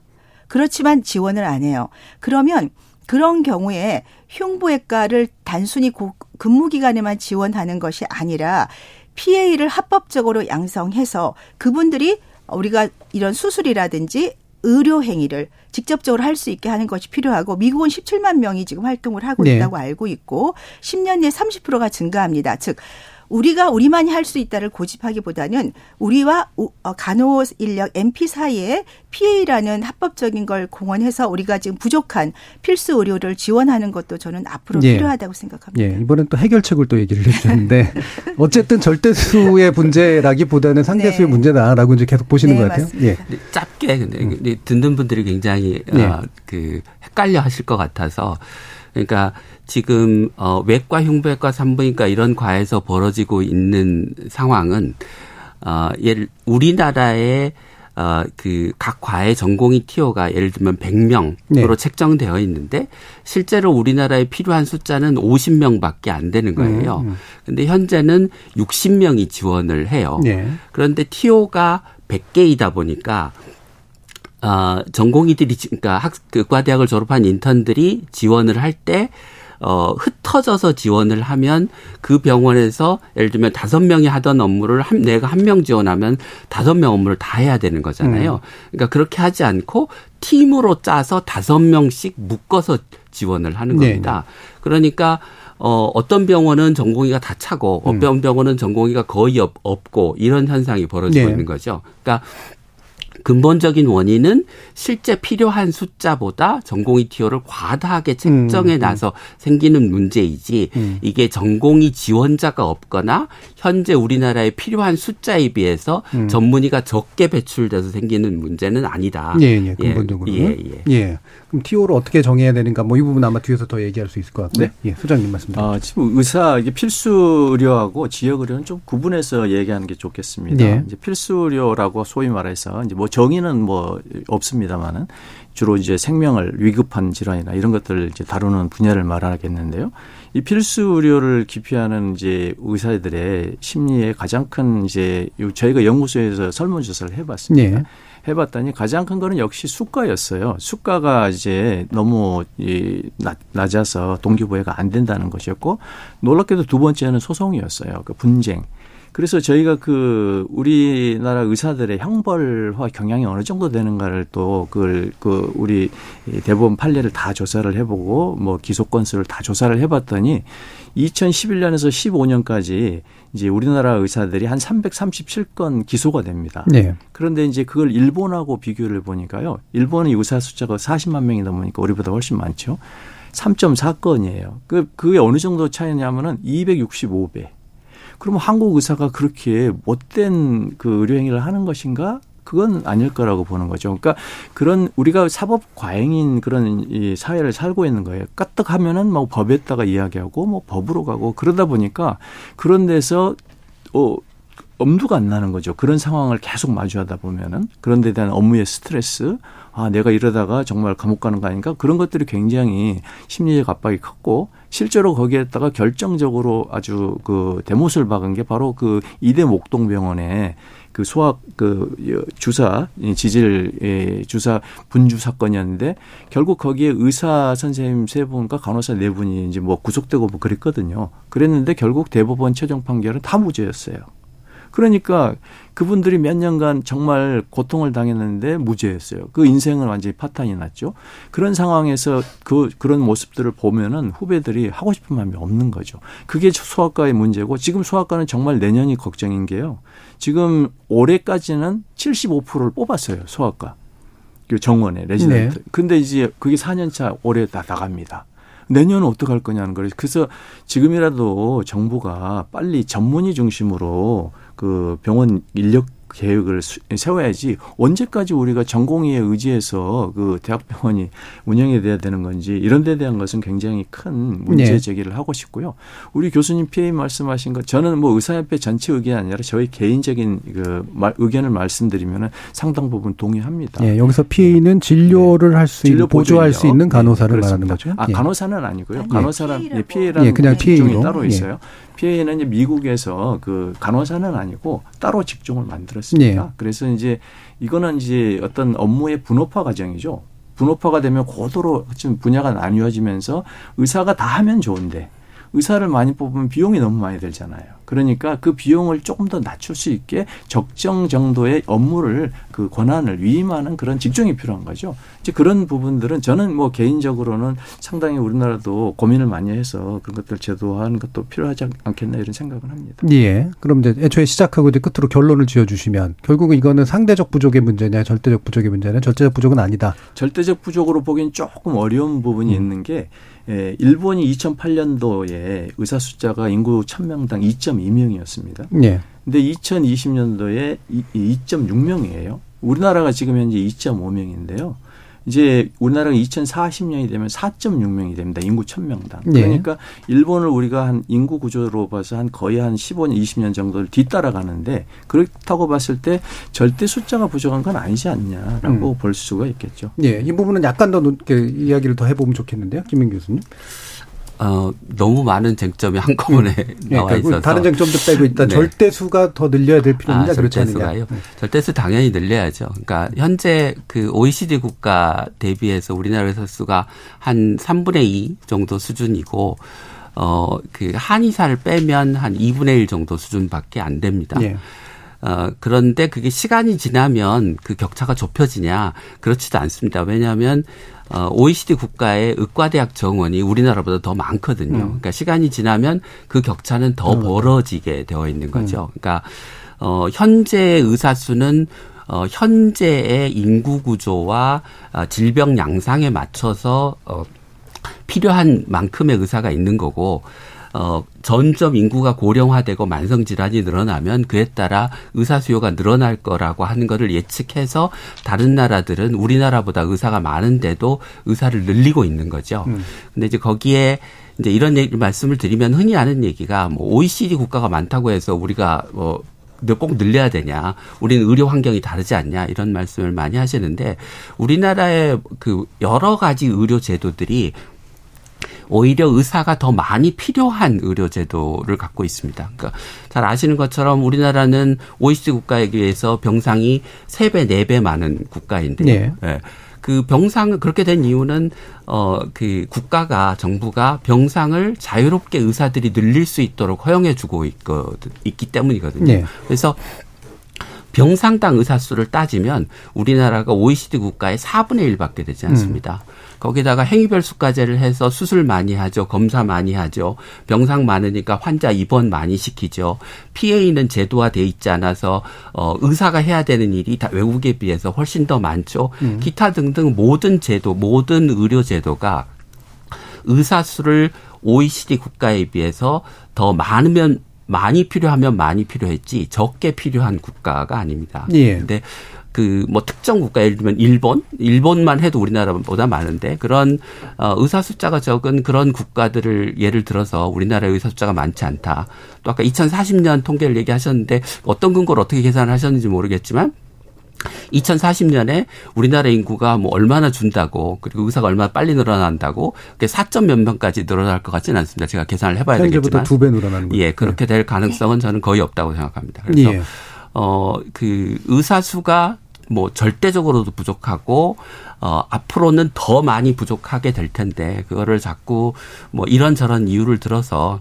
그렇지만 지원을 안 해요. 그러면 그런 경우에 흉부외과를 단순히 근무 기간에만 지원하는 것이 아니라 PA를 합법적으로 양성해서 그분들이 우리가 이런 수술이라든지 의료 행위를 직접적으로 할 수 있게 하는 것이 필요하고 미국은 17만 명이 지금 활동을 하고 네. 있다고 알고 있고 10년 내에 30%가 증가합니다. 즉 우리가 우리만이 할 수 있다를 고집하기보다는 우리와 어, 간호 인력 MP 사이에 PA라는 합법적인 걸 공헌해서 우리가 지금 부족한 필수 의료를 지원하는 것도 저는 앞으로 예. 필요하다고 생각합니다. 예. 이번엔 또 해결책을 또 얘기를 해주셨는데 어쨌든 절대수의 문제라기보다는 상대수의 네. 문제다라고 이제 계속 보시는 네, 것 같아요. 예. 짧게 근데 음. 듣는 분들이 굉장히 네. 어, 그 헷갈려 하실 것 같아서 그러니까 지금 어 외과, 흉부외과, 산부인과 이런 과에서 벌어지고 있는 상황은 어 예를 우리나라의 어, 그, 각 과의 전공의 티오가 예를 들면 100명으로 네. 책정되어 있는데 실제로 우리나라에 필요한 숫자는 50명 밖에 안 되는 거예요. 음, 음. 근데 현재는 60명이 지원을 해요. 네. 그런데 티오가 100개이다 보니까 어, 전공의들이 그러니까 학, 그 과대학을 졸업한 인턴들이 지원을 할때 어, 흩어져서 지원을 하면 그 병원에서 예를 들면 다섯 명이 하던 업무를 한, 내가 한 명 지원하면 다섯 명 업무를 다 해야 되는 거잖아요. 음. 그러니까 그렇게 하지 않고 팀으로 짜서 다섯 명씩 묶어서 지원을 하는 네. 겁니다. 네. 그러니까 어, 어떤 병원은 전공의가 다 차고 음. 어떤 병원은 전공의가 거의 없, 고 이런 현상이 벌어지고 네. 있는 거죠. 그러니까 근본적인 원인은 실제 필요한 숫자보다 전공의 티오를 과다하게 책정해 음, 음. 나서 음. 생기는 문제이지 음. 이게 전공의 지원자가 없거나 현재 우리나라에 필요한 숫자에 비해서 음. 전문의가 적게 배출돼서 생기는 문제는 아니다. 예, 예, 근본적으로. 예, 예. 예. 그럼 티오를 어떻게 정해야 되는가 뭐 이 부분 아마 뒤에서 더 얘기할 수 있을 것 같고요. 네. 예, 소장님 말씀. 아, 지금 의사 이게 필수 의료하고 지역 의료는 좀 구분해서 얘기하는 게 좋겠습니다. 예. 이제 필수 의료라고 소위 말해서 이제 뭐 정의는 뭐 없습니다만은 주로 이제 생명을 위급한 질환이나 이런 것들을 이제 다루는 분야를 말하겠는데요. 이 필수 의료를 기피하는 이제 의사들의 심리에 가장 큰 이제 저희가 연구소에서 설문조사를 해봤습니다. 네. 해봤더니 가장 큰 거는 역시 수가였어요. 수가가 이제 너무 이 낮아서 동기부여가 안 된다는 것이었고 놀랍게도 두 번째는 소송이었어요. 그 분쟁. 그래서 저희가 그 우리나라 의사들의 형벌화 경향이 어느 정도 되는가를 또 그걸 그 우리 대법원 판례를 다 조사를 해보고 뭐 기소 건수를 다 조사를 해봤더니 2011년에서 15년까지 이제 우리나라 의사들이 한 337건 기소가 됩니다. 네. 그런데 이제 그걸 일본하고 비교를 보니까요. 일본의 의사 숫자가 40만 명이 넘으니까 우리보다 훨씬 많죠. 3.4건이에요. 그, 그게 어느 정도 차이냐면은 265배. 그러면 한국 의사가 그렇게 못된 그 의료 행위를 하는 것인가? 그건 아닐 거라고 보는 거죠. 그러니까 그런 우리가 사법 과잉인 그런 이 사회를 살고 있는 거예요. 까뜩하면은 뭐 법에다가 이야기하고 뭐 법으로 가고 그러다 보니까 그런 데서 어 엄두가 안 나는 거죠. 그런 상황을 계속 마주하다 보면은 그런 데 대한 업무의 스트레스, 아, 내가 이러다가 정말 감옥 가는 거 아닌가? 그런 것들이 굉장히 심리적 압박이 컸고 실제로 거기에다가 결정적으로 아주 그 대못을 박은 게 바로 그 이대 목동병원에 그 소학 그 주사 지질 주사 분주 사건이었는데 결국 거기에 의사 선생님 세 분과 간호사 네 분이 이제 뭐 구속되고 뭐 그랬거든요. 그랬는데 결국 대법원 최종 판결은 다 무죄였어요. 그러니까 그분들이 몇 년간 정말 고통을 당했는데 무죄였어요. 그 인생은 완전히 파탄이 났죠. 그런 상황에서 그 그런 모습들을 보면은 후배들이 하고 싶은 마음이 없는 거죠. 그게 소아과의 문제고 지금 소아과는 정말 내년이 걱정인 게요. 지금 올해까지는 75%를 뽑았어요. 소아과. 그 정원에 레지던트. 네. 근데 이제 그게 4년 차 올해 다 나갑니다. 내년은 어떡할 거냐는 거예요. 그래서 지금이라도 정부가 빨리 전문의 중심으로 그 병원 인력 계획을 세워야지 언제까지 우리가 전공의에 의지해서 그 대학병원이 운영이 돼야 되는 건지 이런 데 대한 것은 굉장히 큰 문제 네. 제기를 네. 하고 싶고요. 우리 교수님 피해 말씀하신 것 저는 뭐 의사협회 전체 의견이 아니라 저희 개인적인 그 의견을 말씀드리면은 상당 부분 동의합니다. 네, 여기서 피해는 진료를 네. 할수 있는 보조할 수 있는 간호사를 네, 말하는 거죠. 아, 간호사는 아니고요. 간호사는 피해라는 그냥 직종이 따로 있어요. PA는 이제 미국에서 그 간호사는 아니고 따로 직종을 만들었습니다. 네. 그래서 이제 이거는 이제 어떤 업무의 분업화 과정이죠. 분업화가 되면 고도로 지금 분야가 나뉘어지면서 의사가 다 하면 좋은데 의사를 많이 뽑으면 비용이 너무 많이 들잖아요. 그러니까 그 비용을 조금 더 낮출 수 있게 적정 정도의 업무를 그 권한을 위임하는 그런 직종이 필요한 거죠. 이제 그런 부분들은 저는 뭐 개인적으로는 상당히 우리나라도 고민을 많이 해서 그런 것들 제도화하는 것도 필요하지 않겠나 이런 생각을 합니다. 예. 그럼 이제 애초에 시작하고 이제 끝으로 결론을 지어 주시면 결국은 이거는 상대적 부족의 문제냐 절대적 부족의 문제냐 절대적 부족은 아니다. 절대적 부족으로 보기엔 조금 어려운 부분이 음. 있는 게 예, 일본이 2008년도에 의사 숫자가 인구 1000명당 2.2명이었습니다. 예. 근데 2020년도에 2.6명이에요. 우리나라가 지금 현재 2.5명인데요. 이제 우리나라가 2040년이 되면 4.6명이 됩니다. 인구 1000명당. 네. 그러니까 일본을 우리가 한 인구 구조로 봐서 한 거의 한 15년, 20년 정도를 뒤따라가는데 그렇다고 봤을 때 절대 숫자가 부족한 건 아니지 않냐라고 음. 볼 수가 있겠죠. 예. 이 부분은 약간 더 이야기를 더 해보면 좋겠는데요. 김민 교수님. 어, 너무 많은 쟁점이 한꺼번에 음. 네, 나와 그러니까 있어서 다른 쟁점도 빼고 일단 네. 절대수가 더 늘려야 될 필요는 아, 절대수가요. 네. 절대수 당연히 늘려야죠. 그러니까 현재 그 OECD 국가 대비해서 우리나라 의사 수가 한 3분의 2 정도 수준이고 어, 그 한의사를 빼면 한 2분의 1 정도 수준밖에 안 됩니다. 네. 어, 그런데 그게 시간이 지나면 그 격차가 좁혀지냐? 그렇지도 않습니다. 왜냐하면 어, OECD 국가의 의과대학 정원이 우리나라보다 더 많거든요. 음. 그러니까 시간이 지나면 그 격차는 더 음. 벌어지게 되어 있는 거죠. 음. 그러니까 어, 현재 의사 수는 어, 현재의 인구 구조와 어, 질병 양상에 맞춰서 어, 필요한 만큼의 의사가 있는 거고 어, 점점 인구가 고령화되고 만성 질환이 늘어나면 그에 따라 의사 수요가 늘어날 거라고 하는 거를 예측해서 다른 나라들은 우리나라보다 의사가 많은데도 의사를 늘리고 있는 거죠. 음. 근데 이제 거기에 이제 이런 얘기 말씀을 드리면 흔히 하는 얘기가 뭐 OECD 국가가 많다고 해서 우리가 뭐 꼭 늘려야 되냐. 우리는 의료 환경이 다르지 않냐. 이런 말씀을 많이 하시는데 우리나라의 그 여러 가지 의료 제도들이 오히려 의사가 더 많이 필요한 의료 제도를 갖고 있습니다. 그러니까 잘 아시는 것처럼 우리나라는 OECD 국가에 비해서 병상이 3배, 4배 많은 국가인데요. 네. 네. 그 병상을 그렇게 된 이유는 어 그 국가가 정부가 병상을 자유롭게 의사들이 늘릴 수 있도록 허용해 주고 있거든 있기 때문이거든요. 네. 그래서 병상당 의사 수를 따지면 우리나라가 OECD 국가의 4분의 1밖에 되지 않습니다. 음. 거기다가 행위별 수가제를 해서 수술 많이 하죠. 검사 많이 하죠. 병상 많으니까 환자 입원 많이 시키죠. PA는 제도화돼 있지 않아서 어 의사가 해야 되는 일이 다 외국에 비해서 훨씬 더 많죠. 음. 기타 등등 모든 제도, 모든 의료 제도가 의사 수를 OECD 국가에 비해서 더 많으면 많이 필요하면 많이 필요했지 적게 필요한 국가가 아닙니다. 예. 근데 그 뭐 특정 국가 예를 들면 일본, 일본만 해도 우리나라보다 많은데 그런 어 의사 숫자가 적은 그런 국가들을 예를 들어서 우리나라의 의사 숫자가 많지 않다. 또 아까 2040년 통계를 얘기하셨는데 어떤 근거를 어떻게 계산을 하셨는지 모르겠지만 2040년에 우리나라 인구가 뭐 얼마나 준다고 그리고 의사가 얼마나 빨리 늘어난다고 그게 4점 몇 명까지 늘어날 것 같지는 않습니다. 제가 계산을 해봐야 되겠지만 두배 늘어나는 거예요. 예, 그렇게 될 가능성은 저는 거의 없다고 생각합니다. 그래서 예. 어그 의사 수가 뭐 절대적으로도 부족하고 어 앞으로는 더 많이 부족하게 될 텐데 그거를 자꾸 뭐 이런저런 이유를 들어서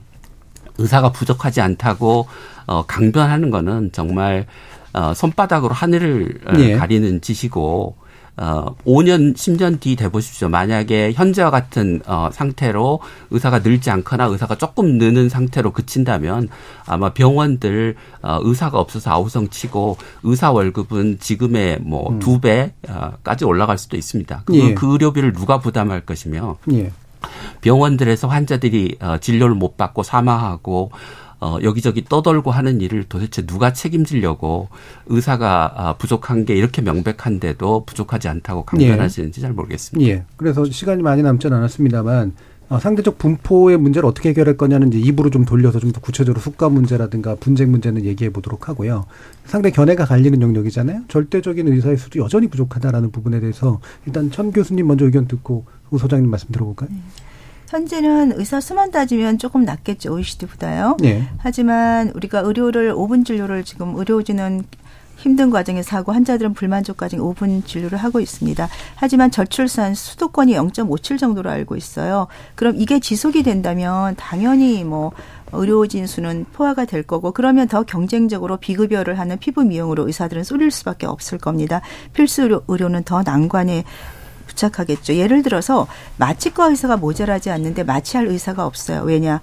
의사가 부족하지 않다고 어 강변하는 거는 정말 어 손바닥으로 하늘을 네. 가리는 짓이고 어 5년 10년 뒤 돼 보십시오. 만약에 현재와 같은 어 상태로 의사가 늘지 않거나 의사가 조금 느는 상태로 그친다면 아마 병원들 어 의사가 없어서 아우성 치고 의사 월급은 지금의 뭐두 음. 배까지 올라갈 수도 있습니다. 그, 예. 그 의료비를 누가 부담할 것이며 예. 병원들에서 환자들이 어 진료를 못 받고 사망하고 어, 여기저기 떠돌고 하는 일을 도대체 누가 책임지려고 의사가 아, 부족한 게 이렇게 명백한데도 부족하지 않다고 강변하시는지 예. 잘 모르겠습니다. 예. 그래서 시간이 많이 남지는 않았습니다만 어, 상대적 분포의 문제를 어떻게 해결할 거냐는 이제 입으로 좀 돌려서 좀 더 구체적으로 수가 문제라든가 분쟁 문제는 얘기해 보도록 하고요. 상대 견해가 갈리는 영역이잖아요. 절대적인 의사의 수도 여전히 부족하다라는 부분에 대해서 일단 천 교수님 먼저 의견 듣고 우 소장님 말씀 들어볼까요? 네. 현재는 의사 수만 따지면 조금 낮겠죠 OECD보다요. 네. 하지만 우리가 의료를 5분 진료를 지금 의료진은 힘든 과정에서 하고 환자들은 불만족 과정에 5분 진료를 하고 있습니다. 하지만 저출산 수도권이 0.57 정도로 알고 있어요. 그럼 이게 지속이 된다면 당연히 뭐 의료진 수는 포화가 될 거고 그러면 더 경쟁적으로 비급여를 하는 피부 미용으로 의사들은 쏠릴 수밖에 없을 겁니다. 필수 의료, 의료는 더 난관에 부착하겠죠. 예를 들어서 마취과 의사가 모자라지 않는데 마취할 의사가 없어요. 왜냐?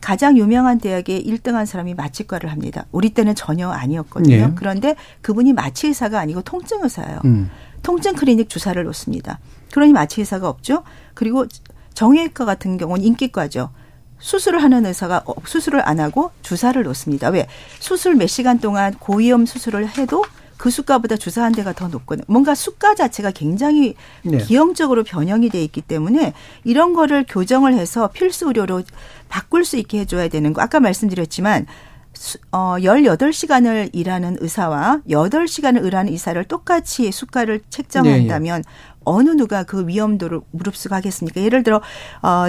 가장 유명한 대학에 1등한 사람이 마취과를 합니다. 우리 때는 전혀 아니었거든요. 네. 그런데 그분이 마취 의사가 아니고 통증 의사예요. 음. 통증 클리닉 주사를 놓습니다. 그러니 마취 의사가 없죠. 그리고 정형외과 같은 경우는 인기과죠. 수술을 하는 의사가 수술을 안 하고 주사를 놓습니다. 왜? 수술 몇 시간 동안 고위험 수술을 해도 그 수가보다 주사 한 대가 더 높거든요. 뭔가 수가 자체가 굉장히 네. 기형적으로 변형이 돼 있기 때문에 이런 거를 교정을 해서 필수 의료로 바꿀 수 있게 해줘야 되는 거. 아까 말씀드렸지만 어, 18시간을 일하는 의사와 8시간을 일하는 의사를 똑같이 수가를 책정한다면 네, 네. 어느 누가 그 위험도를 무릅쓰고 하겠습니까? 예를 들어, 어,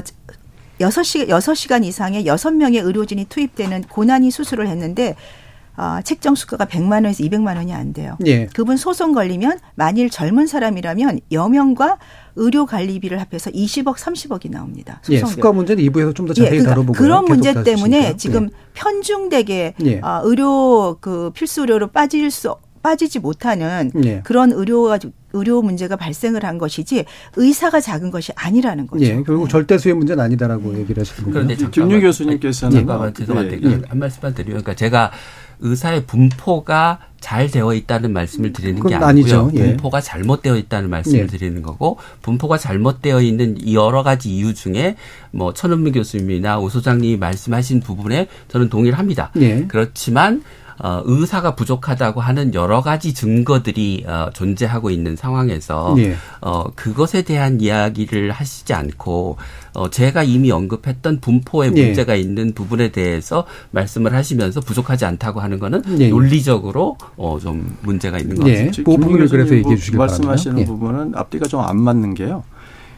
6시, 6시간 이상의 6명의 의료진이 투입되는 고난이 수술을 했는데 어, 책정 수가가 100만 원에서 200만 원이 안 돼요. 예. 그분 소송 걸리면 만일 젊은 사람이라면 여명과 의료 관리비를 합해서 20억, 30억이 나옵니다. 소송료. 예, 수가 문제는 2부에서 좀 더 자세히 예, 그러니까 다뤄보고 그런 문제 때문에 지금 예. 편중되게 예. 어, 의료 그 필수 의료로 빠질 수 빠지지 못하는 예. 그런 의료가 의료 문제가 발생을 한 것이지 의사가 작은 것이 아니라는 거죠. 예, 결국 네. 절대 수의 문제는 아니다라고 얘기를 하시는 거죠. 김유 교수님께서는 잠깐만 죄송한데 예, 예. 한 말씀만 드리면 그러니까 제가 의사의 분포가 잘 되어 있다는 말씀을 드리는 게 아니고요. 아니죠. 예. 분포가 잘못되어 있다는 말씀을 예. 드리는 거고 분포가 잘못되어 있는 여러 가지 이유 중에 뭐 천은미 교수님이나 오 소장님이 말씀하신 부분에 저는 동의를 합니다. 예. 그렇지만 어, 의사가 부족하다고 하는 여러 가지 증거들이 어, 존재하고 있는 상황에서 예. 어, 그것에 대한 이야기를 하시지 않고 어, 제가 이미 언급했던 분포에 예. 문제가 있는 부분에 대해서 말씀을 하시면서 부족하지 않다고 하는 거는 예. 논리적으로 어, 좀 문제가 있는 것 예. 같습니다. 그 부분을 그래서 얘기해 주시기 바랍니다. 말씀하시는 예. 부분은 앞뒤가 좀 안 맞는 게요.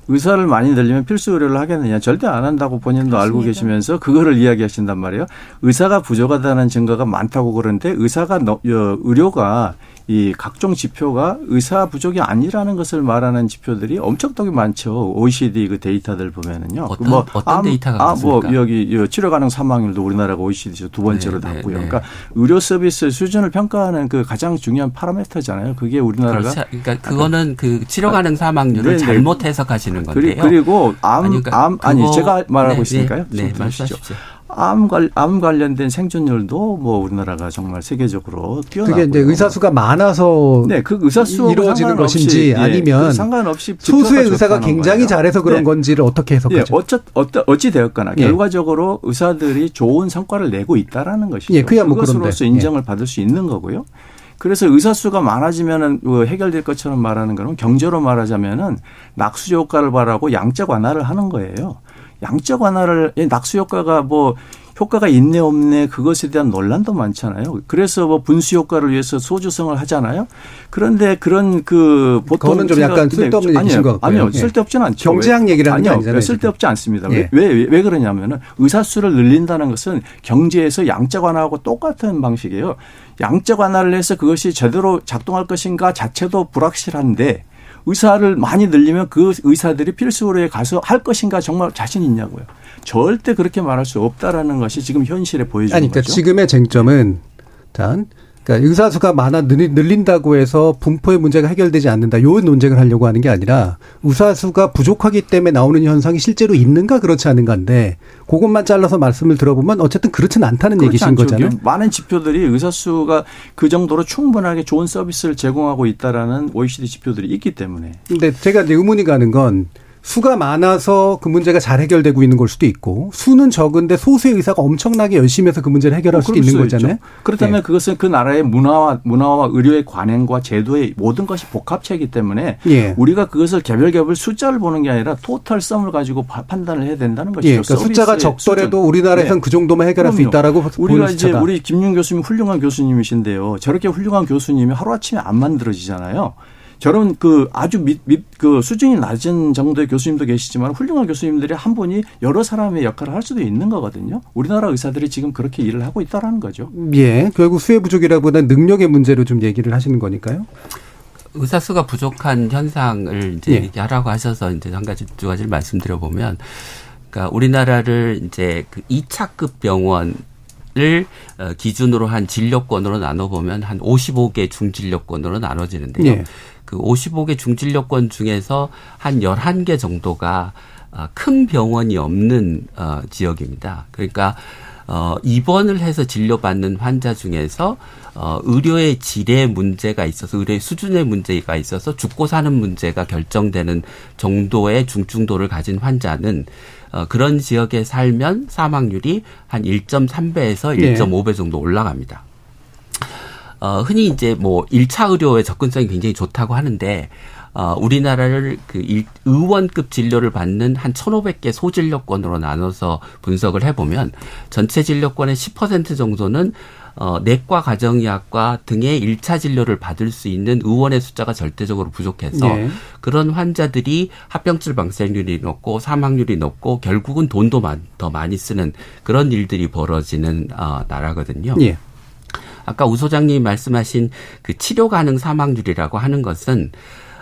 의사를 많이 늘리면 필수 의료를 하겠느냐 절대 안 한다고 본인도 그렇습니다. 알고 계시면서 그거를 이야기하신단 말이에요. 의사가 부족하다는 증거가 많다고 그러는데 의사가 의료가 이 각종 지표가 의사 부족이 아니라는 것을 말하는 지표들이 엄청나게 많죠. OECD 그 데이터들 보면은요. 어떤, 뭐 어떤 암, 데이터가 아, 뭐 여기 치료 가능 사망률도 우리나라가 OECD에서 두 번째로 네, 닿고요. 네, 네. 그러니까 의료 서비스 수준을 평가하는 그 가장 중요한 파라미터잖아요. 그게 우리나라가 그렇지. 그러니까 그거는 그 치료 가능 사망률을 네, 네. 잘못 해석하시는 건데요. 그리고 암, 아니, 그러니까 암 아니 제가 말하고 네, 있으니까요. 네, 말씀하십시오. 암, 관, 암 관련된 생존율도 뭐 우리나라가 정말 세계적으로 뛰어나고 그게 이제 의사 수가 많아서 네, 그 의사 수 이루어지는 것인지 예, 아니면 그 상관없이 소수의 의사가 굉장히 거예요. 잘해서 그런 네. 건지를 어떻게 해석하죠? 예, 어쩌 어떠 어찌 되었거나 예. 결과적으로 의사들이 좋은 성과를 내고 있다라는 것이죠. 예, 그야 뭐 그것으로서 인정을 예. 받을 수 있는 거고요. 그래서 의사 수가 많아지면은 뭐 해결될 것처럼 말하는 거는 경제로 말하자면은 낙수 효과를 바라고 양적 완화를 하는 거예요. 양적 완화를 낙수 효과가 뭐 효과가 있네 없네 그것에 대한 논란도 많잖아요. 그래서 뭐 분수 효과를 위해서 소주성을 하잖아요. 그런데 그런 그 보통 그거는 좀 약간 쓸데없는 얘기인 것 같고요. 아니요, 예. 쓸데없지는 않죠. 경제학 얘기를 하는 아니요, 아니잖아요. 쓸데없지 않습니다. 예. 왜, 왜, 왜 그러냐면은 의사 수를 늘린다는 것은 경제에서 양적 완화하고 똑같은 방식이에요. 양적 완화를 해서 그것이 제대로 작동할 것인가 자체도 불확실한데 의사를 많이 늘리면 그 의사들이 필수로에 가서 할 것인가 정말 자신 있냐고요. 절대 그렇게 말할 수 없다라는 것이 지금 현실에 보여지는 아니, 그러니까 거죠. 지금의 쟁점은 일단 그러니까 의사 수가 많아 늘린다고 해서 분포의 문제가 해결되지 않는다. 요 논쟁을 하려고 하는 게 아니라 의사 수가 부족하기 때문에 나오는 현상이 실제로 있는가 그렇지 않은가인데 그것만 잘라서 말씀을 들어보면 어쨌든 그렇지는 않다는 얘기신 않죠. 거잖아요. 많은 지표들이 의사 수가 그 정도로 충분하게 좋은 서비스를 제공하고 있다라는 OECD 지표들이 있기 때문에. 근데 제가 이제 의문이 가는 건 수가 많아서 그 문제가 잘 해결되고 있는 걸 수도 있고 수는 적은데 소수의 의사가 엄청나게 열심히 해서 그 문제를 해결할 어, 수도 있는 거잖아요. 있죠. 그렇다면 네. 그것은 그 나라의 문화와 문화와 의료의 관행과 제도의 모든 것이 복합체이기 때문에 예. 우리가 그것을 개별 개별 숫자를 보는 게 아니라 토탈 썸을 가지고 판단을 해야 된다는 것이죠. 예. 그러니까 숫자가 적더라도 수준. 우리나라에선 네. 그 정도만 해결할 그럼요. 수 있다라고 우리가 이제 우리 김윤 교수님 훌륭한 교수님이신데요. 저렇게 훌륭한 교수님이 하루아침에 안 만들어지잖아요. 저런 그 아주 밑, 밑, 그 수준이 낮은 정도의 교수님도 계시지만 훌륭한 교수님들이 한 분이 여러 사람의 역할을 할 수도 있는 거거든요. 우리나라 의사들이 지금 그렇게 일을 하고 있다라는 거죠. 예. 결국 수혜 부족이라보다 능력의 문제로 좀 얘기를 하시는 거니까요. 의사 수가 부족한 현상을 이제 예. 얘기하라고 하셔서 이제 한 가지 두 가지를 말씀드려 보면 그러니까 우리나라를 이제 그 2차급 병원 을 어, 기준으로 한 진료권으로 나눠 보면 한 55개 중진료권으로 나눠지는데요. 예. 그 55개 중진료권 중에서 한 11개 정도가 어, 큰 병원이 없는 어, 지역입니다. 그러니까 어, 입원을 해서 진료받는 환자 중에서 어, 의료의 질에 문제가 있어서 의료의 수준의 문제가 있어서 죽고 사는 문제가 결정되는 정도의 중증도를 가진 환자는 어, 그런 지역에 살면 사망률이 한 1.3배에서 1.5배 정도 올라갑니다. 어, 흔히 이제 뭐 1차 의료의 접근성이 굉장히 좋다고 하는데 어, 우리나라를 그 일, 의원급 진료를 받는 한 1,500개 소진료권으로 나눠서 분석을 해보면 전체 진료권의 10% 정도는 어, 내과 가정의학과 등의 1차 진료를 받을 수 있는 의원의 숫자가 절대적으로 부족해서 네. 그런 환자들이 합병증 발생률이 높고 사망률이 높고 결국은 돈도 더 많이 쓰는 그런 일들이 벌어지는 어, 나라거든요. 네. 아까 우 소장님이 말씀하신 그 치료 가능 사망률이라고 하는 것은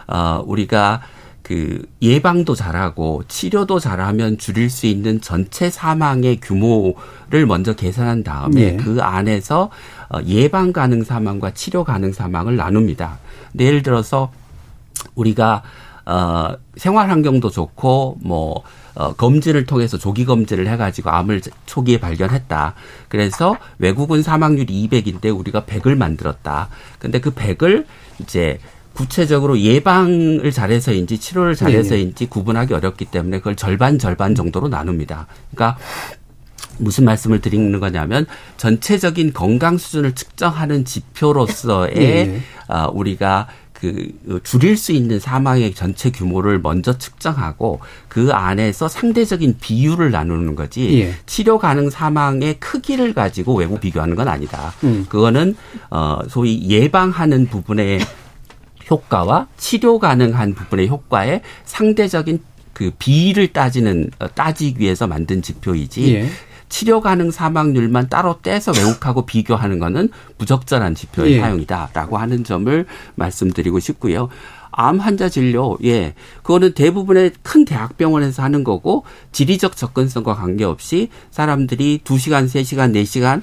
어 우리가 그 예방도 잘하고 치료도 잘하면 줄일 수 있는 전체 사망의 규모를 먼저 계산한 다음에 네. 그 안에서 어, 예방 가능 사망과 치료 가능 사망을 나눕니다. 예를 들어서 우리가 어, 생활 환경도 좋고 뭐 어, 검진을 통해서 조기 검진을 해가지고 암을 초기에 발견했다. 그래서 외국은 사망률이 200인데 우리가 100을 만들었다. 근데 그 100을 이제 구체적으로 예방을 잘해서인지 치료를 잘해서인지 구분하기 어렵기 때문에 그걸 절반 절반 정도로 나눕니다. 그러니까 무슨 말씀을 드리는 거냐면 전체적인 건강 수준을 측정하는 지표로서의 네. 어, 우리가 그 줄일 수 있는 사망의 전체 규모를 먼저 측정하고 그 안에서 상대적인 비율을 나누는 거지 예. 치료 가능 사망의 크기를 가지고 외부 비교하는 건 아니다. 음. 그거는 어 소위 예방하는 부분의 효과와 치료 가능한 부분의 효과의 상대적인 그 비를 따지는 어, 따지기 위해서 만든 지표이지 예. 치료 가능 사망률만 따로 떼서 외국하고 비교하는 거는 부적절한 지표의 예. 사용이다라고 하는 점을 말씀드리고 싶고요. 암 환자 진료, 예. 그거는 대부분의 큰 대학병원에서 하는 거고, 지리적 접근성과 관계없이 사람들이 2시간, 3시간, 4시간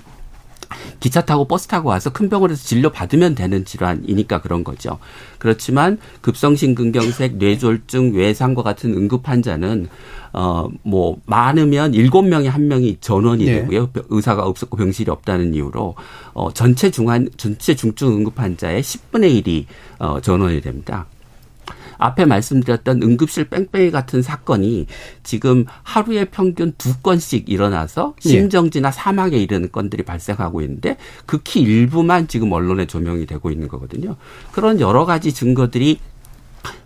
기차 타고 버스 타고 와서 큰 병원에서 진료 받으면 되는 질환이니까 그런 거죠. 그렇지만 급성심근경색, 뇌졸중, 외상과 같은 응급 환자는 어뭐 많으면 일곱 명에 한 명이 전원이 네. 되고요. 의사가 없었고 병실이 없다는 이유로 어 전체 중환 전체 중증 응급 환자의 10분의 1이 어 전원이 됩니다. 앞에 말씀드렸던 응급실 뺑뺑이 같은 사건이 지금 하루에 평균 두 건씩 일어나서 예. 심정지나 사망에 이르는 건들이 발생하고 있는데 극히 일부만 지금 언론에 조명이 되고 있는 거거든요. 그런 여러 가지 증거들이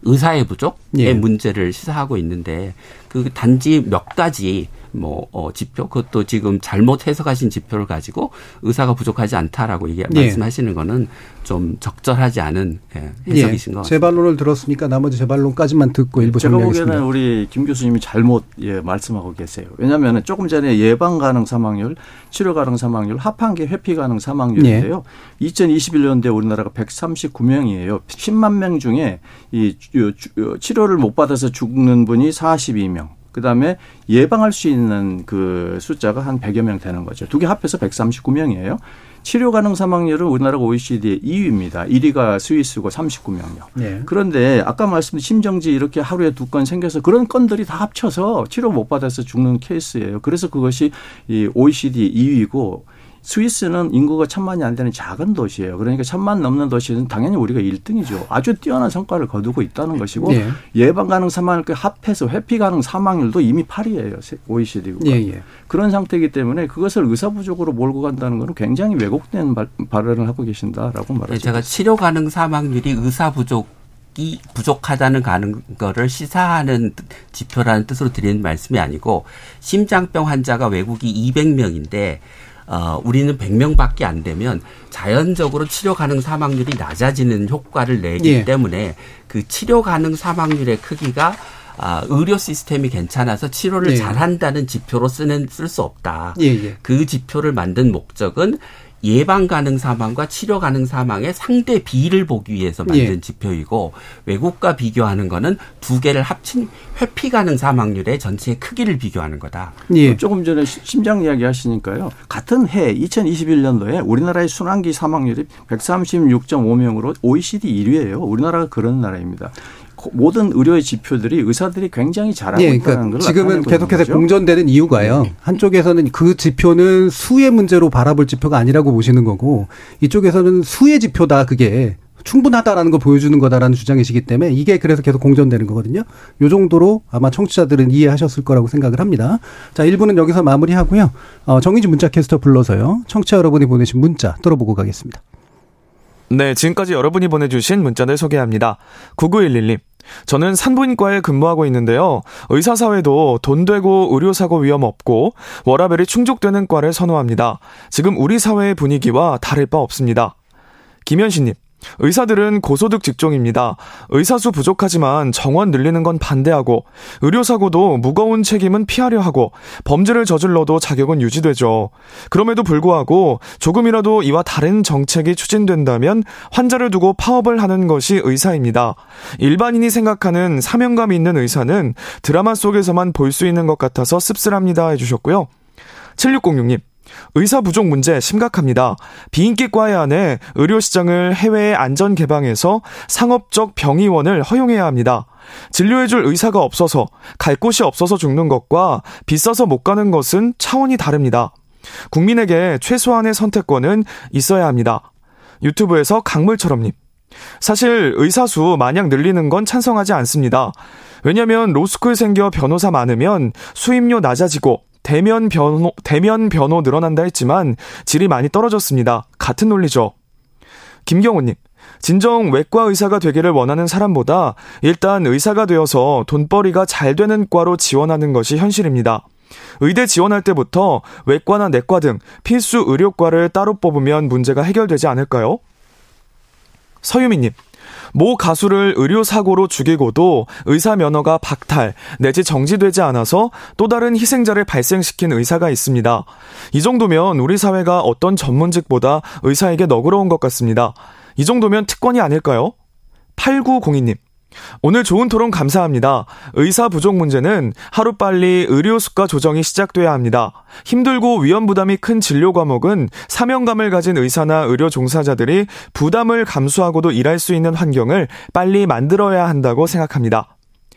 의사의 부족의 예. 문제를 시사하고 있는데 그 단지 몇 가지 뭐 어, 지표 그것도 지금 잘못 해석하신 지표를 가지고 의사가 부족하지 않다라고 얘기 예. 말씀하시는 거는 좀 적절하지 않은 예, 해석이신 예. 것 같습니다. 제 반론을 들었으니까 나머지 제 반론까지만 듣고 일부 제가 보기에는 우리 김 교수님이 잘못 예, 말씀하고 계세요. 왜냐하면 조금 전에 예방 가능 사망률, 치료 가능 사망률, 합한계 회피 가능 사망률인데요. 예. 2021년도에 우리나라가 139명이에요. 10만 명 중에 이 치료를 못 받아서 죽는 분이 42명. 그다음에 예방할 수 있는 그 숫자가 한 100여 명 되는 거죠. 두 개 합해서 139명이에요. 치료 가능 사망률은 우리나라가 OECD의 2위입니다. 1위가 스위스고 39명이요. 네. 그런데 아까 말씀드린 심정지 이렇게 하루에 두 건 생겨서 그런 건들이 다 합쳐서 치료 못 받아서 죽는 케이스예요. 그래서 그것이 이 OECD 2위고 스위스는 인구가 천만이 안 되는 작은 도시예요. 그러니까 천만 넘는 도시는 당연히 우리가 1등이죠. 아주 뛰어난 성과를 거두고 있다는 것이고 네. 예방 가능 사망률 합해서 회피 가능 사망률도 이미 8위예요. OECD가. 예, 예. 그런 상태이기 때문에 그것을 의사 부족으로 몰고 간다는 것은 굉장히 왜곡된 발언을 하고 계신다라고 말하죠. 네, 제가 치료 가능 사망률이 의사 부족 이 부족하다는 가는 거를 시사하는 지표라는 뜻으로 드리는 말씀이 아니고 심장병 환자가 외국이 200명인데 어, 우리는 100명밖에 안 되면 자연적으로 치료 가능 사망률이 낮아지는 효과를 내기 예. 때문에 그 치료 가능 사망률의 크기가 아, 의료 시스템이 괜찮아서 치료를 예. 잘한다는 지표로 쓰는 쓸 수 없다. 예예. 예. 그 지표를 만든 목적은 예방 가능 사망과 치료 가능 사망의 상대 비를 보기 위해서 만든 예. 지표이고 외국과 비교하는 거는 두 개를 합친 회피 가능 사망률의 전체의 크기를 비교하는 거다. 예. 조금 전에 심장 이야기 하시니까요. 같은 해 2021년도에 우리나라의 순환기 사망률이 136.5명으로 OECD 1위예요. 우리나라가 그런 나라입니다. 모든 의료의 지표들이 의사들이 굉장히 잘하고 네, 그러니까 있다는 걸 지금은 계속해서 거죠? 공전되는 이유가요. 네. 한쪽에서는 그 지표는 수의 문제로 바라볼 지표가 아니라고 보시는 거고 이쪽에서는 수의 지표다 그게 충분하다라는 걸 보여주는 거다라는 주장이시기 때문에 이게 그래서 계속 공전되는 거거든요. 요 정도로 아마 청취자들은 이해하셨을 거라고 생각을 합니다. 자, 1부는 여기서 마무리하고요. 어, 정의진 문자 캐스터 불러서요. 청취자 여러분이 보내신 문자 들어보고 가겠습니다. 네, 지금까지 여러분이 보내주신 문자들 소개합니다. 9911님. 저는 산부인과에 근무하고 있는데요. 의사사회도 돈 되고 의료사고 위험 없고 워라벨이 충족되는 과를 선호합니다. 지금 우리 사회의 분위기와 다를 바 없습니다. 김현신님. 의사들은 고소득 직종입니다. 의사수 부족하지만 정원 늘리는 건 반대하고 의료사고도 무거운 책임은 피하려 하고 범죄를 저질러도 자격은 유지되죠. 그럼에도 불구하고 조금이라도 이와 다른 정책이 추진된다면 환자를 두고 파업을 하는 것이 의사입니다. 일반인이 생각하는 사명감 있는 의사는 드라마 속에서만 볼 수 있는 것 같아서 씁쓸합니다 해주셨고요. 7606님. 의사 부족 문제 심각합니다. 비인기과에 한해 의료시장을 해외에 안전 개방해서 상업적 병의원을 허용해야 합니다. 진료해줄 의사가 없어서 갈 곳이 없어서 죽는 것과 비싸서 못 가는 것은 차원이 다릅니다. 국민에게 최소한의 선택권은 있어야 합니다. 유튜브에서 강물처럼님. 사실 의사 수 마냥 늘리는 건 찬성하지 않습니다. 왜냐면 로스쿨 생겨 변호사 많으면 수임료 낮아지고 대면 변호, 대면 변호 늘어난다 했지만 질이 많이 떨어졌습니다. 같은 논리죠. 김경호님. 진정 외과 의사가 되기를 원하는 사람보다 일단 의사가 되어서 돈벌이가 잘 되는 과로 지원하는 것이 현실입니다. 의대 지원할 때부터 외과나 내과 등 필수 의료과를 따로 뽑으면 문제가 해결되지 않을까요? 서유미님. 모 가수를 의료사고로 죽이고도 의사 면허가 박탈 내지 정지되지 않아서 또 다른 희생자를 발생시킨 의사가 있습니다. 이 정도면 우리 사회가 어떤 전문직보다 의사에게 너그러운 것 같습니다. 이 정도면 특권이 아닐까요? 8902님. 오늘 좋은 토론 감사합니다. 의사 부족 문제는 하루빨리 의료 수가 조정이 시작돼야 합니다. 힘들고 위험 부담이 큰 진료 과목은 사명감을 가진 의사나 의료 종사자들이 부담을 감수하고도 일할 수 있는 환경을 빨리 만들어야 한다고 생각합니다.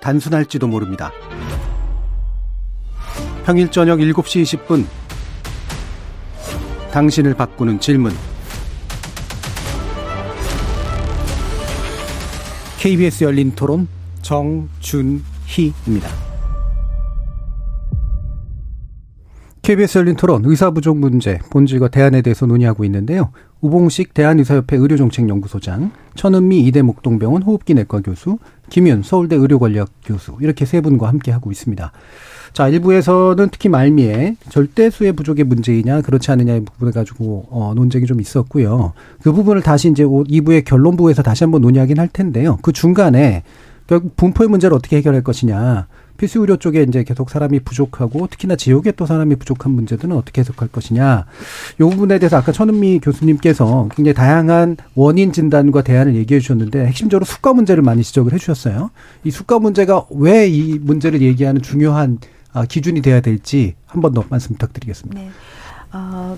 단순할지도 모릅니다. 평일 저녁 7시 20분 당신을 바꾸는 질문 KBS 열린 토론 정준희입니다. KBS 열린 토론 의사 부족 문제 본질과 대안에 대해서 논의하고 있는데요. 우봉식 대한의사협회 의료정책연구소장, 천은미 이대 목동병원 호흡기 내과 교수, 김윤 서울대 의료권력 교수 이렇게 세 분과 함께 하고 있습니다. 자, 일부에서는 특히 말미에 절대수의 부족의 문제이냐 그렇지 않느냐의 부분을 가지고 어, 논쟁이 좀 있었고요. 그 부분을 다시 이제 2부의 결론부에서 다시 한번 논의하긴 할 텐데요. 그 중간에 결국 분포의 문제를 어떻게 해결할 것이냐. 필수 의료 쪽에 이제 계속 사람이 부족하고 특히나 지역에 또 사람이 부족한 문제들은 어떻게 해석할 것이냐. 이 부분에 대해서 아까 천은미 교수님께서 굉장히 다양한 원인 진단과 대안을 얘기해 주셨는데 핵심적으로 수가 문제를 많이 지적을 해 주셨어요. 이 수가 문제가 왜 이 문제를 얘기하는 중요한 아, 기준이 돼야 될지 한 번 더 말씀 부탁드리겠습니다. 네. 어,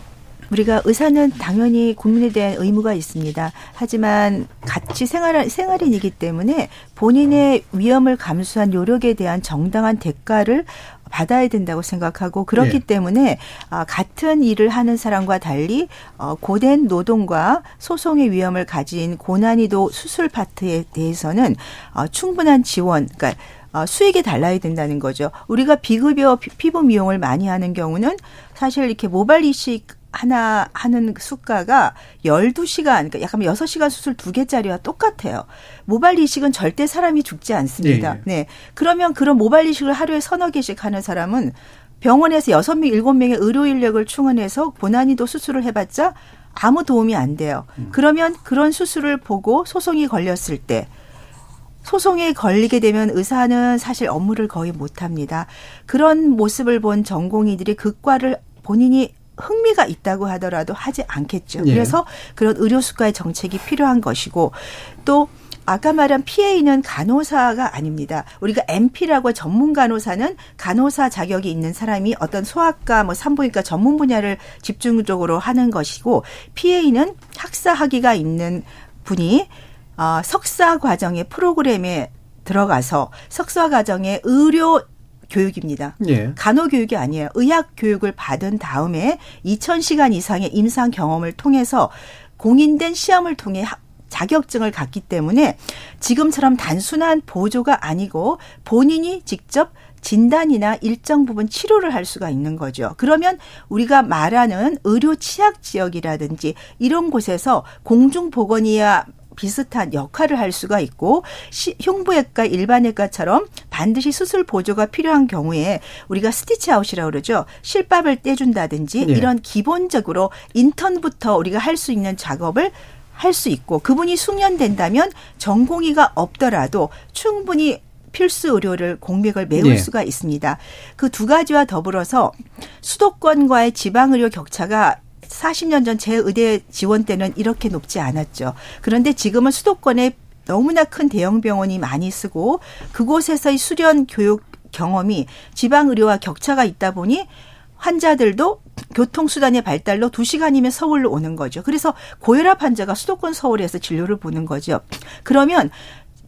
우리가 의사는 당연히 국민에 대한 의무가 있습니다. 하지만 같이 생활, 생활인이기 때문에 본인의 위험을 감수한 노력에 대한 정당한 대가를 받아야 된다고 생각하고 그렇기 네. 때문에 아, 같은 일을 하는 사람과 달리 어, 고된 노동과 소송의 위험을 가진 고난이도 수술 파트에 대해서는 어, 충분한 지원, 그러니까 어, 수익이 달라야 된다는 거죠. 우리가 비급여 피부 미용을 많이 하는 경우는 사실 이렇게 모발 이식 하나 하는 수가가 12시간, 그러니까 약간 6시간 수술 두 개짜리와 똑같아요. 모발 이식은 절대 사람이 죽지 않습니다. 네. 네. 그러면 그런 모발 이식을 하루에 서너 개씩 하는 사람은 병원에서 6명, 7명의 의료 인력을 충원해서 고난이도 수술을 해봤자 아무 도움이 안 돼요. 음. 그러면 그런 수술을 보고 소송이 걸렸을 때 소송에 걸리게 되면 의사는 사실 업무를 거의 못 합니다. 그런 모습을 본 전공의들이 극과를 본인이 흥미가 있다고 하더라도 하지 않겠죠. 예. 그래서 그런 의료 수가의 정책이 필요한 것이고 또 아까 말한 PA는 간호사가 아닙니다. 우리가 MP라고 전문 간호사는 간호사 자격이 있는 사람이 어떤 소아과 뭐 산부인과 전문 분야를 집중적으로 하는 것이고 PA는 학사 학위가 있는 분이 어, 석사 과정의 프로그램에 들어가서 석사 과정의 의료 교육입니다. 예. 간호 교육이 아니에요. 의학 교육을 받은 다음에 2,000시간 이상의 임상 경험을 통해서 공인된 시험을 통해 자격증을 갖기 때문에 지금처럼 단순한 보조가 아니고 본인이 직접 진단이나 일정 부분 치료를 할 수가 있는 거죠. 그러면 우리가 말하는 의료 취약 지역이라든지 이런 곳에서 공중보건이야 비슷한 역할을 할 수가 있고 시, 흉부외과 일반외과처럼 반드시 수술 보조가 필요한 경우에 우리가 stitch out이라고 그러죠. 실밥을 떼준다든지 네. 이런 기본적으로 인턴부터 우리가 할 수 있는 작업을 할 수 있고 그분이 숙련된다면 전공의가 없더라도 충분히 필수 의료를 공백을 메울 네. 수가 있습니다. 그 두 가지와 더불어서 수도권과의 지방 의료 격차가 40년 전 제 의대 지원 때는 이렇게 높지 않았죠. 그런데 지금은 수도권에 너무나 큰 대형 병원이 많이 쓰고 그곳에서의 수련 교육 경험이 지방 의료와 격차가 있다 보니 환자들도 교통수단의 발달로 두시간이면 서울로 오는 거죠. 그래서 고혈압 환자가 수도권 서울에서 진료를 보는 거죠. 그러면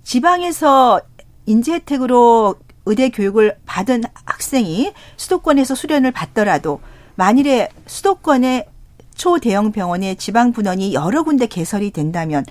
지방에서 인재 혜택으로 의대 교육을 받은 학생이 수도권에서 수련을 받더라도 만일에 수도권의 초대형 병원의 지방 분원이 여러 군데 개설이 된다면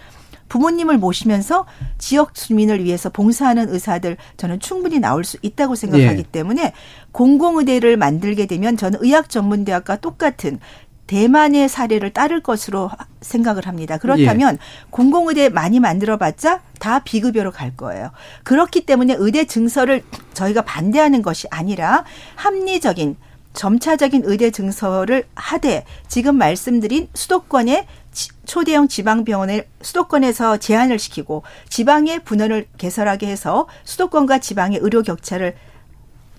부모님을 모시면서 지역 주민을 위해서 봉사하는 의사들 저는 충분히 나올 수 있다고 생각하기 예. 때문에 공공의대를 만들게 되면 저는 의학전문대학과 똑같은 대만의 사례를 따를 것으로 생각을 합니다. 그렇다면 예. 공공의대 많이 만들어봤자 다 비급여로 갈 거예요. 그렇기 때문에 의대 증서를 저희가 반대하는 것이 아니라 합리적인 점차적인 의대 증서를 하되 지금 말씀드린 수도권의 초대형 지방병원을 수도권에서 제한을 시키고 지방의 분원을 개설하게 해서 수도권과 지방의 의료 격차를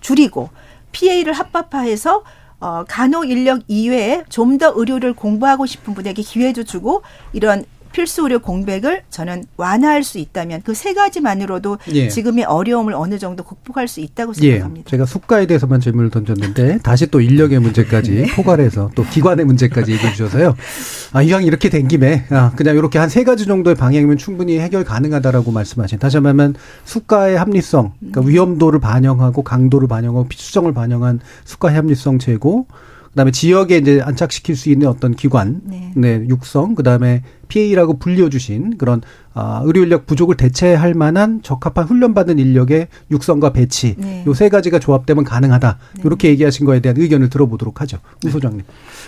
줄이고 PA를 합법화해서 어, 간호 인력 이외에 좀 더 의료를 공부하고 싶은 분에게 기회도 주고 이런 필수 의료 공백을 저는 완화할 수 있다면 그 세 가지만으로도 예. 지금의 어려움을 어느 정도 극복할 수 있다고 예. 생각합니다. 예. 제가 수가에 대해서만 질문을 던졌는데 다시 또 인력의 문제까지 네. 포괄해서 또 기관의 문제까지 얘기해 주셔서요. 아, 이왕 이렇게 된 김에 아, 그냥 이렇게 한 세 가지 정도의 방향이면 충분히 해결 가능하다라고 말씀하신. 다시 한번 수가의 합리성, 그러니까 음. 위험도를 반영하고 강도를 반영하고 필수성을 반영한 수가의 합리성 제고 그다음에 지역에 이제 안착시킬 수 있는 어떤 기관, 네, 네 육성, 그다음에 PA라고 불려주신 그런 아, 의료 인력 부족을 대체할 만한 적합한 훈련받은 인력의 육성과 배치, 네. 요세 가지가 조합되면 가능하다. 네. 이렇게 얘기하신 거에 대한 의견을 들어보도록 하죠, 우 소장님.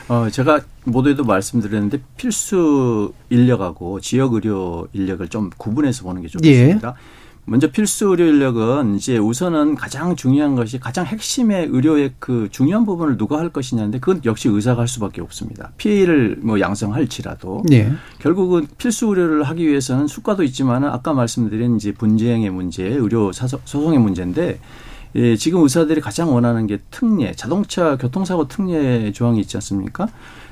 어, 제가 모두에도 말씀드렸는데 필수 인력하고 지역 의료 인력을 좀 구분해서 보는 게 좋겠습니다. 예. 먼저 필수 의료 인력은 이제 우선은 가장 중요한 것이 가장 핵심의 의료의 그 중요한 부분을 누가 할 것이냐인데 그건 역시 의사가 할 수밖에 없습니다. 피해를 뭐 양성할지라도 네. 결국은 필수 의료를 하기 위해서는 수가도 있지만은 아까 말씀드린 이제 분쟁의 문제, 의료 소송의 문제인데 예, 지금 의사들이 가장 원하는 게 특례, 자동차 교통사고 특례 조항이 있지 않습니까?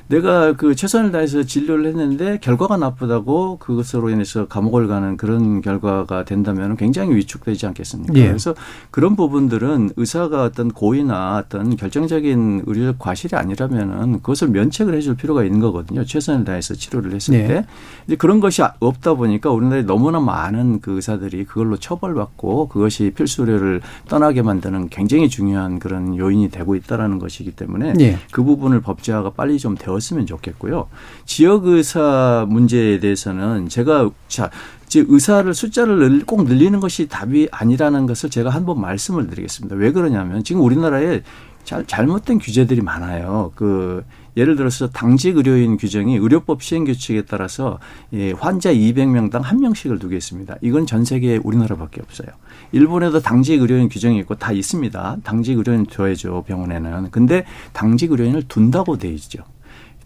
내가 그 최선을 다해서 진료를 했는데 결과가 나쁘다고 그것으로 인해서 감옥을 가는 그런 결과가 된다면 굉장히 위축되지 않겠습니까? 예. 그래서 그런 부분들은 의사가 어떤 고의나 어떤 결정적인 의료적 과실이 아니라면은 그것을 면책을 해줄 필요가 있는 거거든요. 최선을 다해서 치료를 했을 네. 때. 이제 그런 것이 없다 보니까 우리나라에 너무나 많은 그 의사들이 그걸로 처벌받고 그것이 필수료를 떠나게 만드는 굉장히 중요한 그런 요인이 되고 있다라는 것이기 때문에 네. 그 부분을 법제화가 빨리 좀 되어 되었으면 좋겠고요. 지역 의사 문제에 대해서는 제가 자, 즉 의사를 숫자를 꼭 늘리는 것이 답이 아니라는 것을 제가 한 번 말씀을 드리겠습니다. 왜 그러냐면 지금 우리나라에 잘, 잘못된 규제들이 많아요. 그 예를 들어서 당직 의료인 규정이 의료법 시행 규칙에 따라서 예, 환자 200명당 한 명씩을 두게 있습니다. 이건 전 세계 우리나라밖에 없어요. 일본에도 당직 의료인 규정이 있고 다 있습니다. 당직 의료인 둬야죠 병원에는. 근데 당직 의료인을 둔다고 돼 있죠.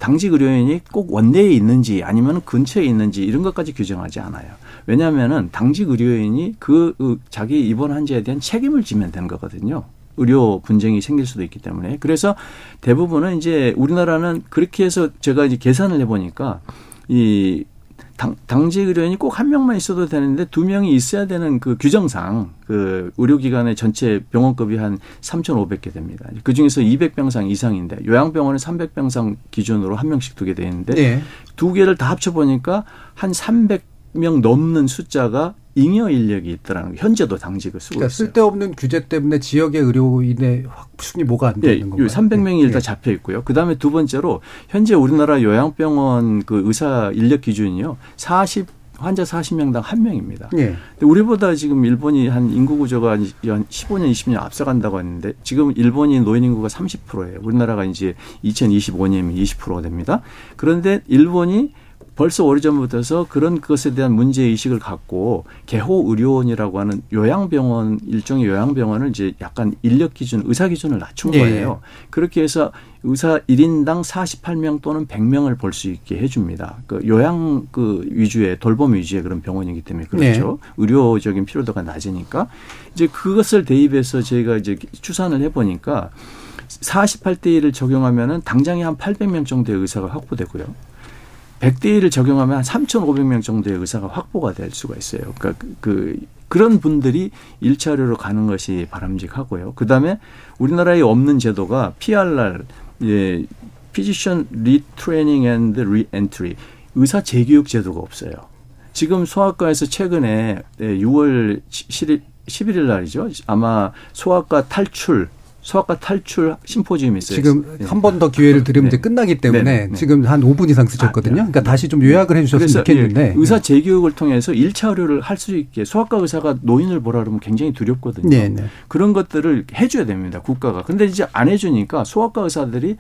당직 의료인이 꼭 원내에 있는지 아니면 근처에 있는지 이런 것까지 규정하지 않아요. 왜냐하면은 당직 의료인이 그 자기 입원 환자에 대한 책임을 지면 되는 거거든요. 의료 분쟁이 생길 수도 있기 때문에 그래서 대부분은 이제 우리나라는 그렇게 해서 제가 이제 계산을 해보니까 이 당, 당직 의료인이 꼭 한 명만 있어도 되는데 두 명이 있어야 되는 그 규정상 그 의료기관의 전체 병원급이 한 3,500개 됩니다. 그 중에서 200병상 이상인데 요양병원은 300병상 기준으로 한 명씩 두게 되는데 네. 두 개를 다 합쳐 보니까 한 300명 넘는 숫자가 잉여 인력이 있더라는 거. 현재도 당직을 쓰고 그러니까 있어요. 쓸데없는 규제 때문에 지역의 의료인의 확충이 뭐가 안 되는 예, 건가요? 300명이 일단 예. 잡혀 있고요. 그다음에 두 번째로 현재 우리나라 요양병원 그 의사 인력 기준이요. 40 환자 40명당 한명입니다 예. 우리보다 지금 일본이 한 인구 구조가 한 15년, 20년 앞서간다고 했는데 지금 일본이 노인 인구가 30%예요. 우리나라가 이제 2025년이면 20%가 됩니다. 그런데 일본이 벌써 오래전부터서 그런 것에 대한 문제 의식을 갖고 개호 의료원이라고 하는 요양병원 일종의 요양병원을 이제 약간 인력 기준, 의사 기준을 낮춘 예. 거예요. 예. 그렇게 해서 의사 1인당 48명 또는 100명을 볼 수 있게 해 줍니다. 그 요양 그 위주의 돌봄 위주의 그런 병원이기 때문에 그렇죠. 네. 의료적인 필요도가 낮으니까 이제 그것을 대입해서 저희가 이제 추산을 해 보니까 48대 1을 적용하면은 당장에 한 800명 정도의 의사가 확보되고요. 100대 1을 적용하면 한 3,500명 정도의 의사가 확보가 될 수가 있어요. 그러니까 그, 그 그런 분들이 1차 의료로 가는 것이 바람직하고요. 그다음에 우리나라에 없는 제도가 PRR 예, physician retraining and reentry 의사 재교육 제도가 없어요. 지금 소아과에서 최근에 6월 7일 11일 날이죠. 아마 소아과 탈출 소아과 탈출 심포지움이 있어요. 지금 네. 한번 더 기회를 드리면 네. 이제 끝나기 때문에 네. 네. 지금 한 5분 이상 쓰셨거든요. 아, 그러니까 다시 좀 요약을 해 주셨으면 좋겠는데. 예, 의사 재교육을 통해서 1차 의료를 할 수 있게 소아과 의사가 노인을 보라 그러면 굉장히 두렵거든요. 네, 네. 그런 것들을 해 줘야 됩니다. 국가가. 근데 이제 안 해 주니까 소아과 의사들이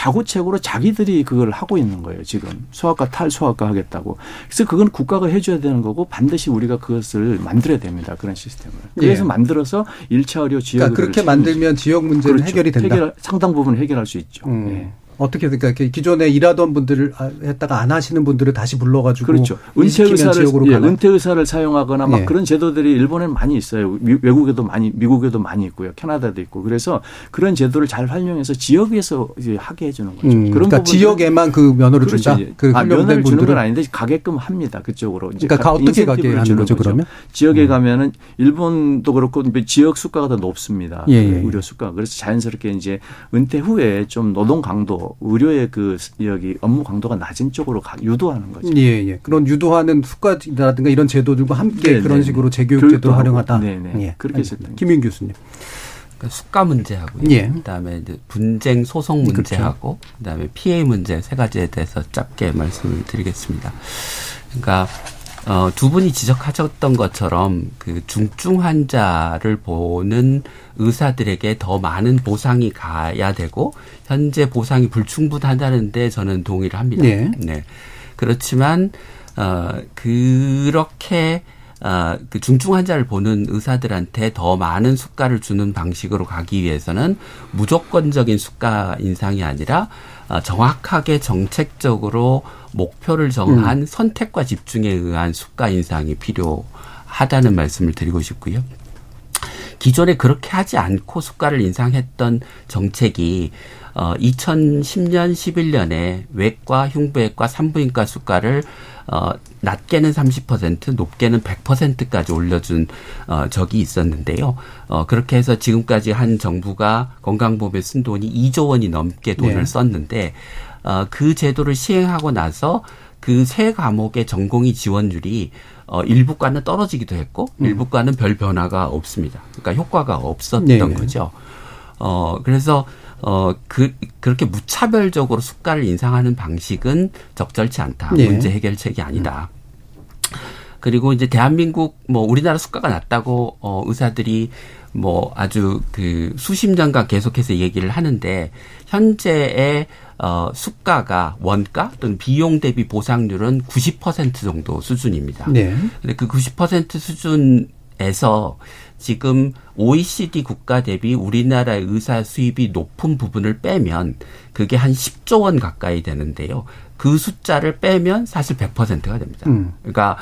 자구책으로 자기들이 그걸 하고 있는 거예요. 지금 소아과 탈소아과 하겠다고. 그래서 그건 국가가 해줘야 되는 거고 반드시 우리가 그것을 만들어야 됩니다. 그런 시스템을. 그래서 예. 만들어서 일차 의료 지역 그러니까 그렇게 만들면 지역 문제는 그렇죠. 해결이 된다. 해결, 상당 부분 해결할 수 있죠. 음. 네. 어떻게 그러니까 기존에 일하던 분들을 아, 했다가 안 하시는 분들을 다시 불러가지고 그렇죠. 은퇴 의사를 예, 은퇴 의사를 사용하거나 막 예. 그런 제도들이 일본에는 많이 있어요. 미, 외국에도 많이 미국에도 많이 있고요. 캐나다도 있고 그래서 그런 제도를 잘 활용해서 지역에서 하게 해주는 거죠. 음, 그런 그러니까 지역에만 그 면허를 그렇죠. 준다. 그 아, 면허를 주는 건 아닌데 가게끔 합니다. 그쪽으로. 이제 그러니까 어떻게 가게 하는 거죠, 그러면? 지역에 음. 가면은 일본도 그렇고 지역 수가가 더 높습니다. 예, 예. 의료 수가. 그래서 자연스럽게 이제 은퇴 후에 좀 노동 강도 의료의 그 여기 업무 강도가 낮은 쪽으로 가, 유도하는 거죠. 예, 예. 그런 유도하는 수가라든가 이런 제도들과 함께 네 그런 네, 식으로 재교육 제도를 활용하다. 네, 네. 예. 그렇게 했습니다. 김윤 교수님. 그러니까 수가 문제하고요. 예. 그다음에 이제 분쟁 소송 그렇죠. 문제하고 그렇죠. 그다음에 피해 문제 세 가지에 대해서 짧게 말씀을 드리겠습니다. 그러니까 어, 두 분이 지적하셨던 것처럼 그 중증 환자를 보는 의사들에게 더 많은 보상이 가야 되고 현재 보상이 불충분하다는데 저는 동의를 합니다. 네. 네. 그렇지만 어, 그렇게 어, 그 중증 환자를 보는 의사들한테 더 많은 수가를 주는 방식으로 가기 위해서는 무조건적인 수가 인상이 아니라 어, 정확하게 정책적으로 목표를 정한 음. 선택과 집중에 의한 수가 인상이 필요하다는 말씀을 드리고 싶고요. 기존에 그렇게 하지 않고 수가를 인상했던 정책이 어 2010년 11년에 외과, 흉부외과, 산부인과 수가를 어 낮게는 30%, 높게는 100%까지 올려준 어 적이 있었는데요. 어 그렇게 해서 지금까지 한 정부가 건강보험에 쓴 돈이 2조 원이 넘게 돈을 네. 썼는데 어, 그 제도를 시행하고 나서 그 세 과목의 전공의 지원율이 어, 일부과는 떨어지기도 했고 음. 일부과는 별 변화가 없습니다. 그러니까 효과가 없었던 네 거죠. 어, 그래서 어, 그, 그렇게 무차별적으로 수가를 인상하는 방식은 적절치 않다. 네. 문제 해결책이 아니다. 그리고 이제 대한민국 뭐 우리나라 수가가 낮다고 어 의사들이 뭐 아주 그 수십 년간 계속해서 얘기를 하는데 현재의 어, 수가가 원가 또는 비용 대비 보상률은 90% 정도 수준입니다. 네. 근데 그 90% 수준에서 지금 OECD 국가 대비 우리나라의 의사 수입이 높은 부분을 빼면 그게 한 10조 원 가까이 되는데요. 그 숫자를 빼면 사실 100%가 됩니다. 음. 그러니까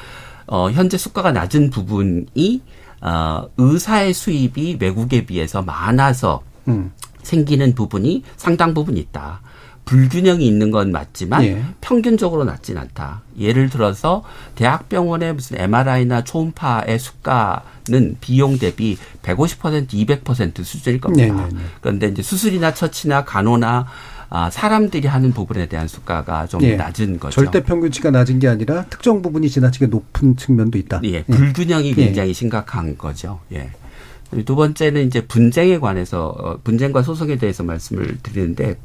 어, 현재 수가가 낮은 부분이 어, 의사의 수입이 외국에 비해서 많아서 음. 생기는 부분이 상당 부분 있다. 불균형이 있는 건 맞지만 예. 평균적으로 낮진 않다. 예를 들어서 대학병원의 무슨 MRI나 초음파의 수가는 비용 대비 150% 200% 수준일 겁니다. 네 네네. 네, 네. 그런데 이제 수술이나 처치나 간호나 아, 사람들이 하는 부분에 대한 수가가 좀 예. 낮은 거죠. 절대 평균치가 낮은 게 아니라 특정 부분이 지나치게 높은 측면도 있다. 예, 불균형이 예. 굉장히 심각한 거죠. 예. 두 번째는 이제 분쟁에 관해서 어, 분쟁과 소송에 대해서 말씀을 드리는데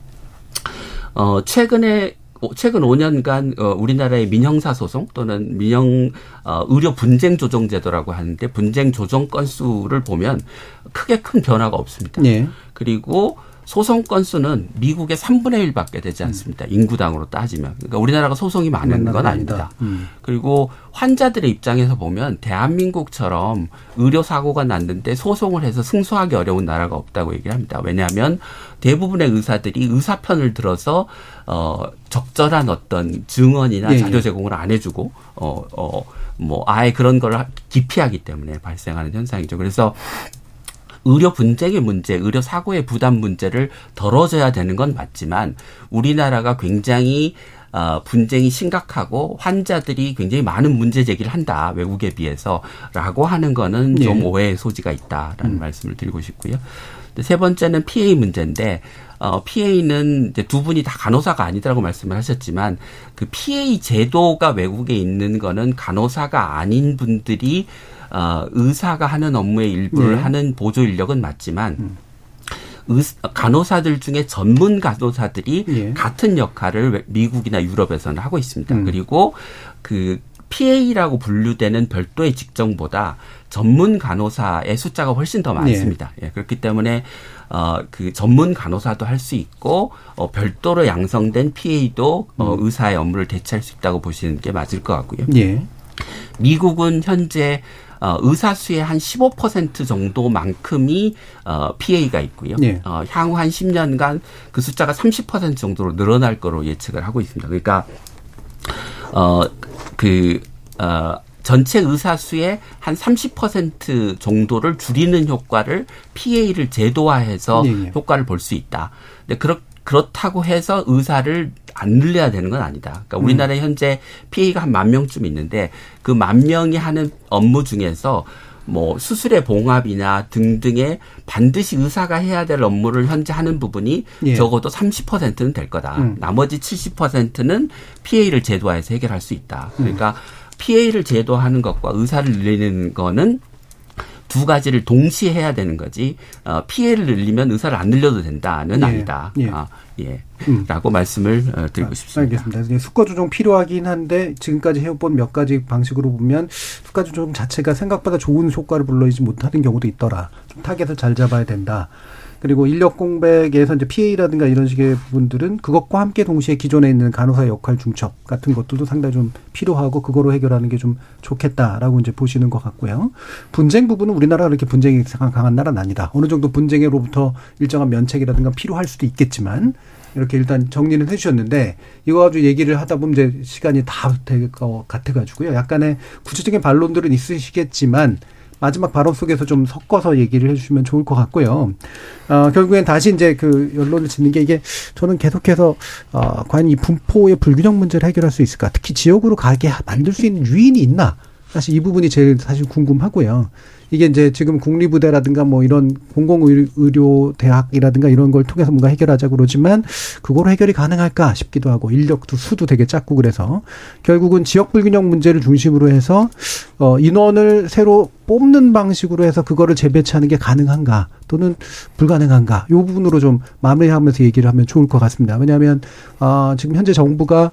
어, 최근에 최근 5년간 어, 우리나라의 민형사 소송 또는 민형 어, 의료 분쟁 조정 제도라고 하는데 분쟁 조정 건수를 보면 크게 큰 변화가 없습니다. 네. 그리고 소송 건수는 미국의 3분의 1밖에 되지 않습니다. 음. 인구당으로 따지면. 그러니까 우리나라가 소송이 많은 건 아닙니다. 음. 그리고 환자들의 입장에서 보면 대한민국처럼 의료 사고가 났는데 소송을 해서 승소하기 어려운 나라가 없다고 얘기를 합니다. 왜냐하면 대부분의 의사들이 의사 편을 들어서 어 적절한 어떤 증언이나 예, 예. 자료 제공을 안 해주고 어 어 뭐 아예 그런 걸 기피하기 때문에 발생하는 현상이죠. 그래서 의료 분쟁의 문제, 의료 사고의 부담 문제를 덜어줘야 되는 건 맞지만 우리나라가 굉장히 어, 분쟁이 심각하고 환자들이 굉장히 많은 문제 제기를 한다 외국에 비해서라고 하는 거는 좀 예. 오해의 소지가 있다라는 음. 말씀을 드리고 싶고요. 세 번째는 PA 문제인데 어, PA는 이제 두 분이 다 간호사가 아니더라고 말씀을 하셨지만 그 PA 제도가 외국에 있는 거는 간호사가 아닌 분들이 어, 의사가 하는 업무의 일부를 네. 하는 보조 인력은 맞지만 음. 의, 간호사들 중에 전문 간호사들이 예. 같은 역할을 미국이나 유럽에서는 하고 있습니다. 음. 그리고 그 PA라고 분류되는 별도의 직종보다 전문 간호사의 숫자가 훨씬 더 많습니다. 예. 예 그렇기 때문에 어, 그 전문 간호사도 할 수 있고 어, 별도로 양성된 PA도 어, 음. 의사의 업무를 대체할 수 있다고 보시는 게 맞을 것 같고요. 예. 미국은 현재 어, 의사 수의 한 15% 정도만큼이 어, PA가 있고요. 네. 어, 향후 한 10년간 그 숫자가 30% 정도로 늘어날 거로 예측을 하고 있습니다. 그러니까 어, 그, 어, 전체 의사 수의 한 30% 정도를 줄이는 효과를 PA를 제도화해서 네, 네. 효과를 볼 수 있다. 근데 그렇, 그렇다고 해서 의사를 안 늘려야 되는 건 아니다. 그러니까 우리나라에 음. 현재 PA가 한 만 명쯤 있는데 그 만 명이 하는 업무 중에서 뭐 수술의 봉합이나 등등의 반드시 의사가 해야 될 업무를 현재 하는 부분이 예. 적어도 30%는 될 거다. 음. 나머지 70%는 PA를 제도화해서 해결할 수 있다. 그러니까 음. PA를 제도하는 것과 의사를 늘리는 거는 두 가지를 동시에 해야 되는 거지 어, 피해를 늘리면 의사를 안 늘려도 된다는 예. 아니다. 예. 아, 예. 음. 라고 말씀을 어, 드리고 아, 싶습니다. 알겠습니다. 수가 조정 필요하긴 한데 지금까지 해본 몇 가지 방식으로 보면 수가 조정 자체가 생각보다 좋은 효과를 불러내지 못하는 경우도 있더라. 좀 타겟을 잘 잡아야 된다. 그리고 인력 공백에서 이제 PA라든가 이런 식의 부분들은 그것과 함께 동시에 기존에 있는 간호사 역할 중첩 같은 것들도 상당히 좀 필요하고 그거로 해결하는 게 좀 좋겠다라고 이제 보시는 것 같고요. 분쟁 부분은 우리나라가 그렇게 분쟁이 강한 나라는 아니다. 어느 정도 분쟁으로부터 일정한 면책이라든가 필요할 수도 있겠지만 이렇게 일단 정리는 해주셨는데 이거 가지고 얘기를 하다 보면 이제 시간이 다 될 것 같아가지고요. 약간의 구체적인 반론들은 있으시겠지만 마지막 발언 속에서 좀 섞어서 얘기를 해주시면 좋을 것 같고요. 어, 결국엔 다시 이제 그 연론을 짓는 게 이게 저는 계속해서 어, 과연 이 분포의 불균형 문제를 해결할 수 있을까? 특히 지역으로 가게 만들 수 있는 유인이 있나? 사실 이 부분이 제일 사실 궁금하고요. 이게 이제 지금 국립의대라든가 뭐 이런 공공의료 대학이라든가 이런 걸 통해서 뭔가 해결하자 그러지만 그거로 해결이 가능할까 싶기도 하고 인력도 수도 되게 작고 그래서 결국은 지역 불균형 문제를 중심으로 해서 어 인원을 새로 뽑는 방식으로 해서 그거를 재배치하는 게 가능한가 또는 불가능한가 요 부분으로 좀 마무리하면서 얘기를 하면 좋을 것 같습니다. 왜냐하면 어 지금 현재 정부가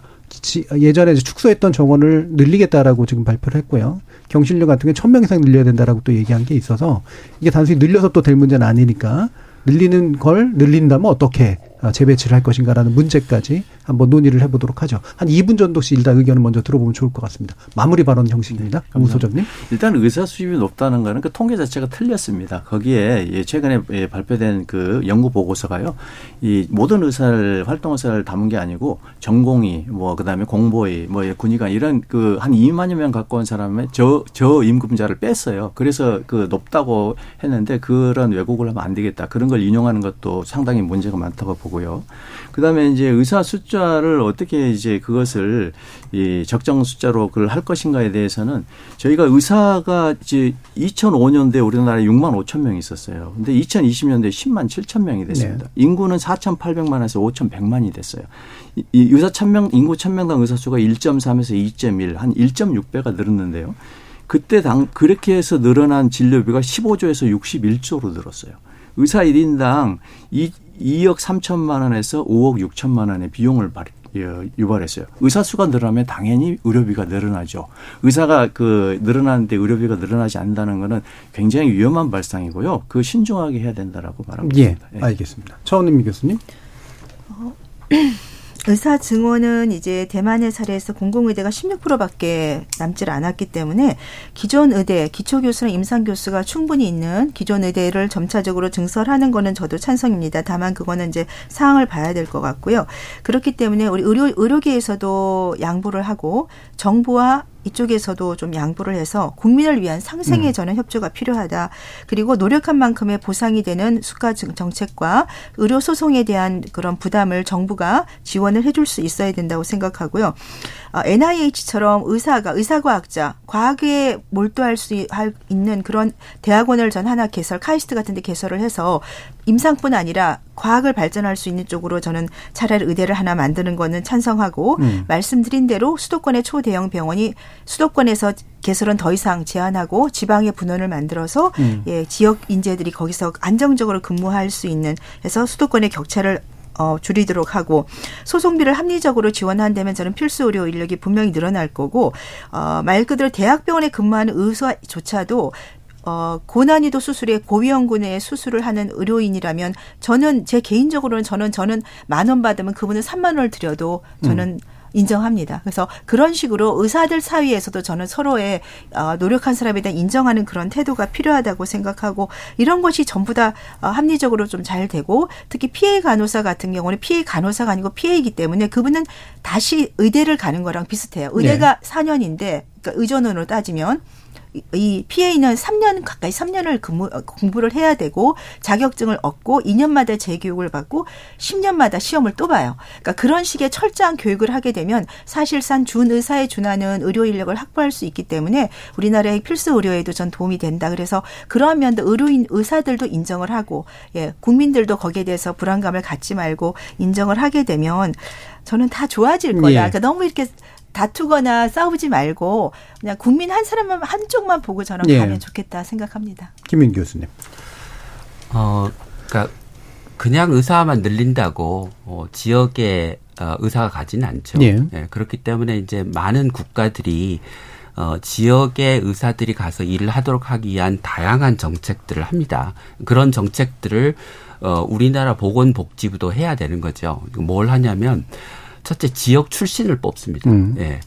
예전에 축소했던 정원을 늘리겠다라고 지금 발표를 했고요. 경실료 같은 게 천 명 이상 늘려야 된다라고 또 얘기한 게 있어서 이게 단순히 늘려서 또 될 문제는 아니니까 늘리는 걸 늘린다면 어떻게 어, 재배치를 할 것인가라는 문제까지 한번 논의를 해보도록 하죠. 한 2분 정도씩 일단 의견을 먼저 들어보면 좋을 것 같습니다. 마무리 발언 형식입니다. 네, 우 소장님. 일단 의사 수입이 높다는 거는 그 통계 자체가 틀렸습니다. 거기에 예, 최근에 예, 발표된 그 연구 보고서가요. 이 모든 의사를 활동 의사를 담은 게 아니고 전공의 뭐 그다음에 공보의 뭐 군의관 이런 그 한 2만여 명 갖고 온 사람의 저 저 임금자를 뺐어요. 그래서 그 높다고 했는데 그런 왜곡을 하면 안 되겠다. 그런 걸 인용하는 것도 상당히 문제가 많다고 보고 보고요. 그다음에 이제 의사 숫자를 어떻게 이제 그것을 이 적정 숫자로 그걸 할 것인가에 대해서는 저희가 의사가 이제 2005년도에 우리나라에 6만 5천 명 있었어요. 근데 2020년도에 10만 7천 명이 됐습니다. 네. 인구는 4,800만에서 5,100만이 됐어요. 이, 의사 1,000명 인구 1,000명당 의사 수가 1.3에서 2.1, 한 1.6배가 늘었는데요. 그때 당 그렇게 해서 늘어난 진료비가 15조에서 61조로 늘었어요. 의사 1인당 이 2억 3천만 원에서 5억 6천만 원의 비용을 유발했어요. 의사 수가 늘어나면 당연히 의료비가 늘어나죠. 의사가 그 늘어나는데 의료비가 늘어나지 않는다는 거는 굉장히 위험한 발상이고요. 그 신중하게 해야 된다라고 말하고 예. 예, 알겠습니다. 차원임 교수님. 어, 의사 증원은 이제 대만의 사례에서 공공의대가 16%밖에 남질 않았기 때문에 기존 의대, 기초 교수나 임상 교수가 충분히 있는 기존 의대를 점차적으로 증설하는 거는 저도 찬성입니다. 다만 그거는 이제 상황을 봐야 될 것 같고요. 그렇기 때문에 우리 의료, 의료계에서도 양보를 하고 정부와 이쪽에서도 좀 양보를 해서 국민을 위한 상생의 음. 저는 협조가 필요하다. 그리고 노력한 만큼의 보상이 되는 수가 정책과 의료 소송에 대한 그런 부담을 정부가 지원을 해줄 수 있어야 된다고 생각하고요. 어, NIH처럼 의사가 의사과학자 과학에 몰두할 수 있는 그런 대학원을 전 하나 개설 카이스트 같은 데 개설을 해서 임상뿐 아니라 과학을 발전할 수 있는 쪽으로 저는 차라리 의대를 하나 만드는 거는 찬성하고 음. 말씀드린 대로 수도권의 초대형 병원이 수도권에서 개설은 더 이상 제한하고 지방의 분원을 만들어서 음. 예, 지역 인재들이 거기서 안정적으로 근무할 수 있는 해서 수도권의 격차를 어, 줄이도록 하고 소송비를 합리적으로 지원한다면 저는 필수 의료 인력이 분명히 늘어날 거고 어, 말 그대로 대학병원에 근무하는 의사조차도 어, 고난이도 수술에 고위험군의 수술을 하는 의료인이라면 저는 제 개인적으로는 저는 저는 만 원 받으면 그분은 3만 원을 드려도 저는 음. 인정합니다. 그래서 그런 식으로 의사들 사이에서도 저는 서로의 어, 노력한 사람에 대한 인정하는 그런 태도가 필요하다고 생각하고 이런 것이 전부 다 어, 합리적으로 좀 잘 되고 특히 피해 간호사 같은 경우는 피해 간호사가 아니고 피해이기 때문에 그분은 다시 의대를 가는 거랑 비슷해요. 의대가 네. 4년인데 그러니까 의전원으로 따지면 이 PA는 3년 가까이 3년을 근무, 공부를 해야 되고 자격증을 얻고 2년마다 재교육을 받고 10년마다 시험을 또 봐요. 그러니까 그런 식의 철저한 교육을 하게 되면 사실상 준 의사에 준하는 의료 인력을 확보할 수 있기 때문에 우리나라의 필수 의료에도 전 도움이 된다. 그래서 그러한 면도 의료인 의사들도 인정을 하고 예, 국민들도 거기에 대해서 불안감을 갖지 말고 인정을 하게 되면 저는 다 좋아질 거다. 예. 그러니까 너무 이렇게 다투거나 싸우지 말고 그냥 국민 한 사람만 한쪽만 보고 저는 예. 가면 좋겠다 생각합니다. 김민 교수님. 어, 그러니까 그냥 의사만 늘린다고 어, 지역에 어, 의사가 가지는 않죠. 예. 예. 그렇기 때문에 이제 많은 국가들이 어, 지역의 의사들이 가서 일을 하도록 하기 위한 다양한 정책들을 합니다. 그런 정책들을 어, 우리나라 보건복지부도 해야 되는 거죠. 뭘 하냐면 첫째 지역 출신을 뽑습니다. 음. 예.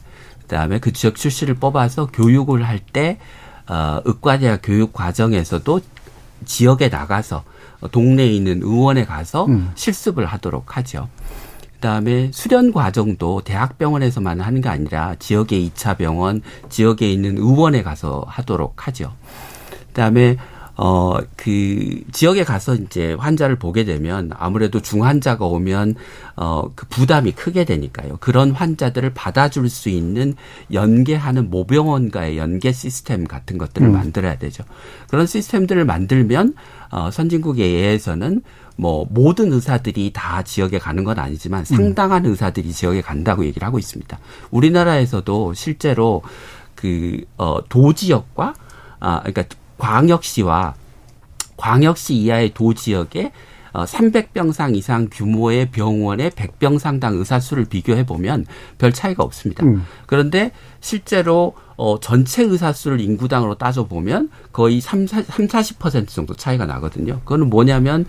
그다음에 그 지역 출신을 뽑아서 교육을 할 때 어, 의과대학 교육 과정에서도 지역에 나가서 동네에 있는 의원에 가서 음. 실습을 하도록 하죠. 그다음에 수련 과정도 대학병원에서만 하는 게 아니라 지역의 2차 병원, 지역에 있는 의원에 가서 하도록 하죠. 그다음에 어, 그 지역에 가서 이제 환자를 보게 되면 아무래도 중환자가 오면 어, 그 부담이 크게 되니까요. 그런 환자들을 받아줄 수 있는 연계하는 모병원과의 연계 시스템 같은 것들을 음. 만들어야 되죠. 그런 시스템들을 만들면 어, 선진국에 의해서는 뭐 모든 의사들이 다 지역에 가는 건 아니지만 음. 상당한 의사들이 지역에 간다고 얘기를 하고 있습니다. 우리나라에서도 실제로 그, 어, 도지역과 아, 그러니까 광역시와 광역시 이하의 도지역에 어, 300병상 이상 규모의 병원의 100병 상당 의사 수를 비교해 보면 별 차이가 없습니다. 음. 그런데 실제로 어, 전체 의사 수를 인구당으로 따져 보면 거의 3, 3, 40% 정도 차이가 나거든요. 그거는 뭐냐면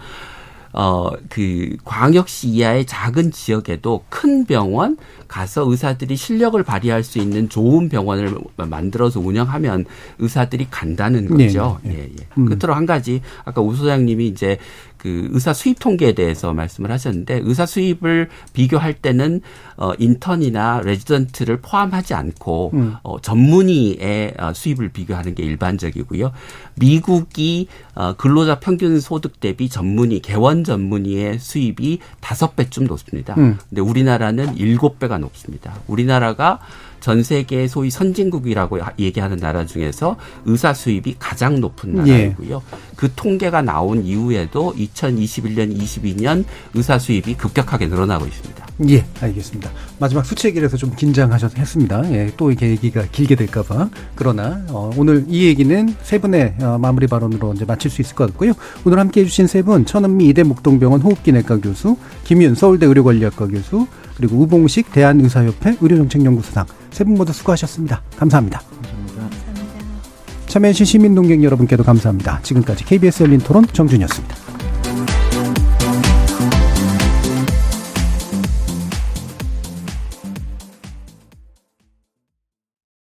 어, 그 광역시 이하의 작은 지역에도 큰 병원 가서 의사들이 실력을 발휘할 수 있는 좋은 병원을 만들어서 운영하면 의사들이 간다는 거죠. 네, 네. 예, 예. 음. 끝으로 한 가지 아까 우 소장님이 이제 그 의사 수입 통계에 대해서 말씀을 하셨는데 의사 수입을 비교할 때는 어 인턴이나 레지던트를 포함하지 않고 음. 어 전문의의 어, 수입을 비교하는 게 일반적이고요. 미국이 어 근로자 평균 소득 대비 전문의 개원 전문의의 수입이 다섯 배쯤 높습니다. 음. 근데 우리나라는 일곱 배가 높습니다. 우리나라가 전 세계 소위 선진국이라고 얘기하는 나라 중에서 의사 수입이 가장 높은 예. 나라이고요. 예. 그 통계가 나온 이후에도 2021년, 22년 의사 수입이 급격하게 늘어나고 있습니다. 예, 알겠습니다. 마지막 수치 얘기를 해서 좀 긴장하셔서 했습니다. 예, 또 이게 얘기가 길게 될까봐. 그러나, 어, 오늘 이 얘기는 세 분의 어, 마무리 발언으로 이제 마칠 수 있을 것 같고요. 오늘 함께 해주신 세 분, 천은미 이대 목동병원 호흡기내과 교수, 김윤 서울대 의료관리학과 교수, 그리고 우봉식 대한의사협회 의료정책연구소장 세 분 모두 수고하셨습니다. 감사합니다. 감사합니다. 참여해주신 시민동객 여러분께도 감사합니다. 지금까지 KBS 열린 토론 정준이었습니다.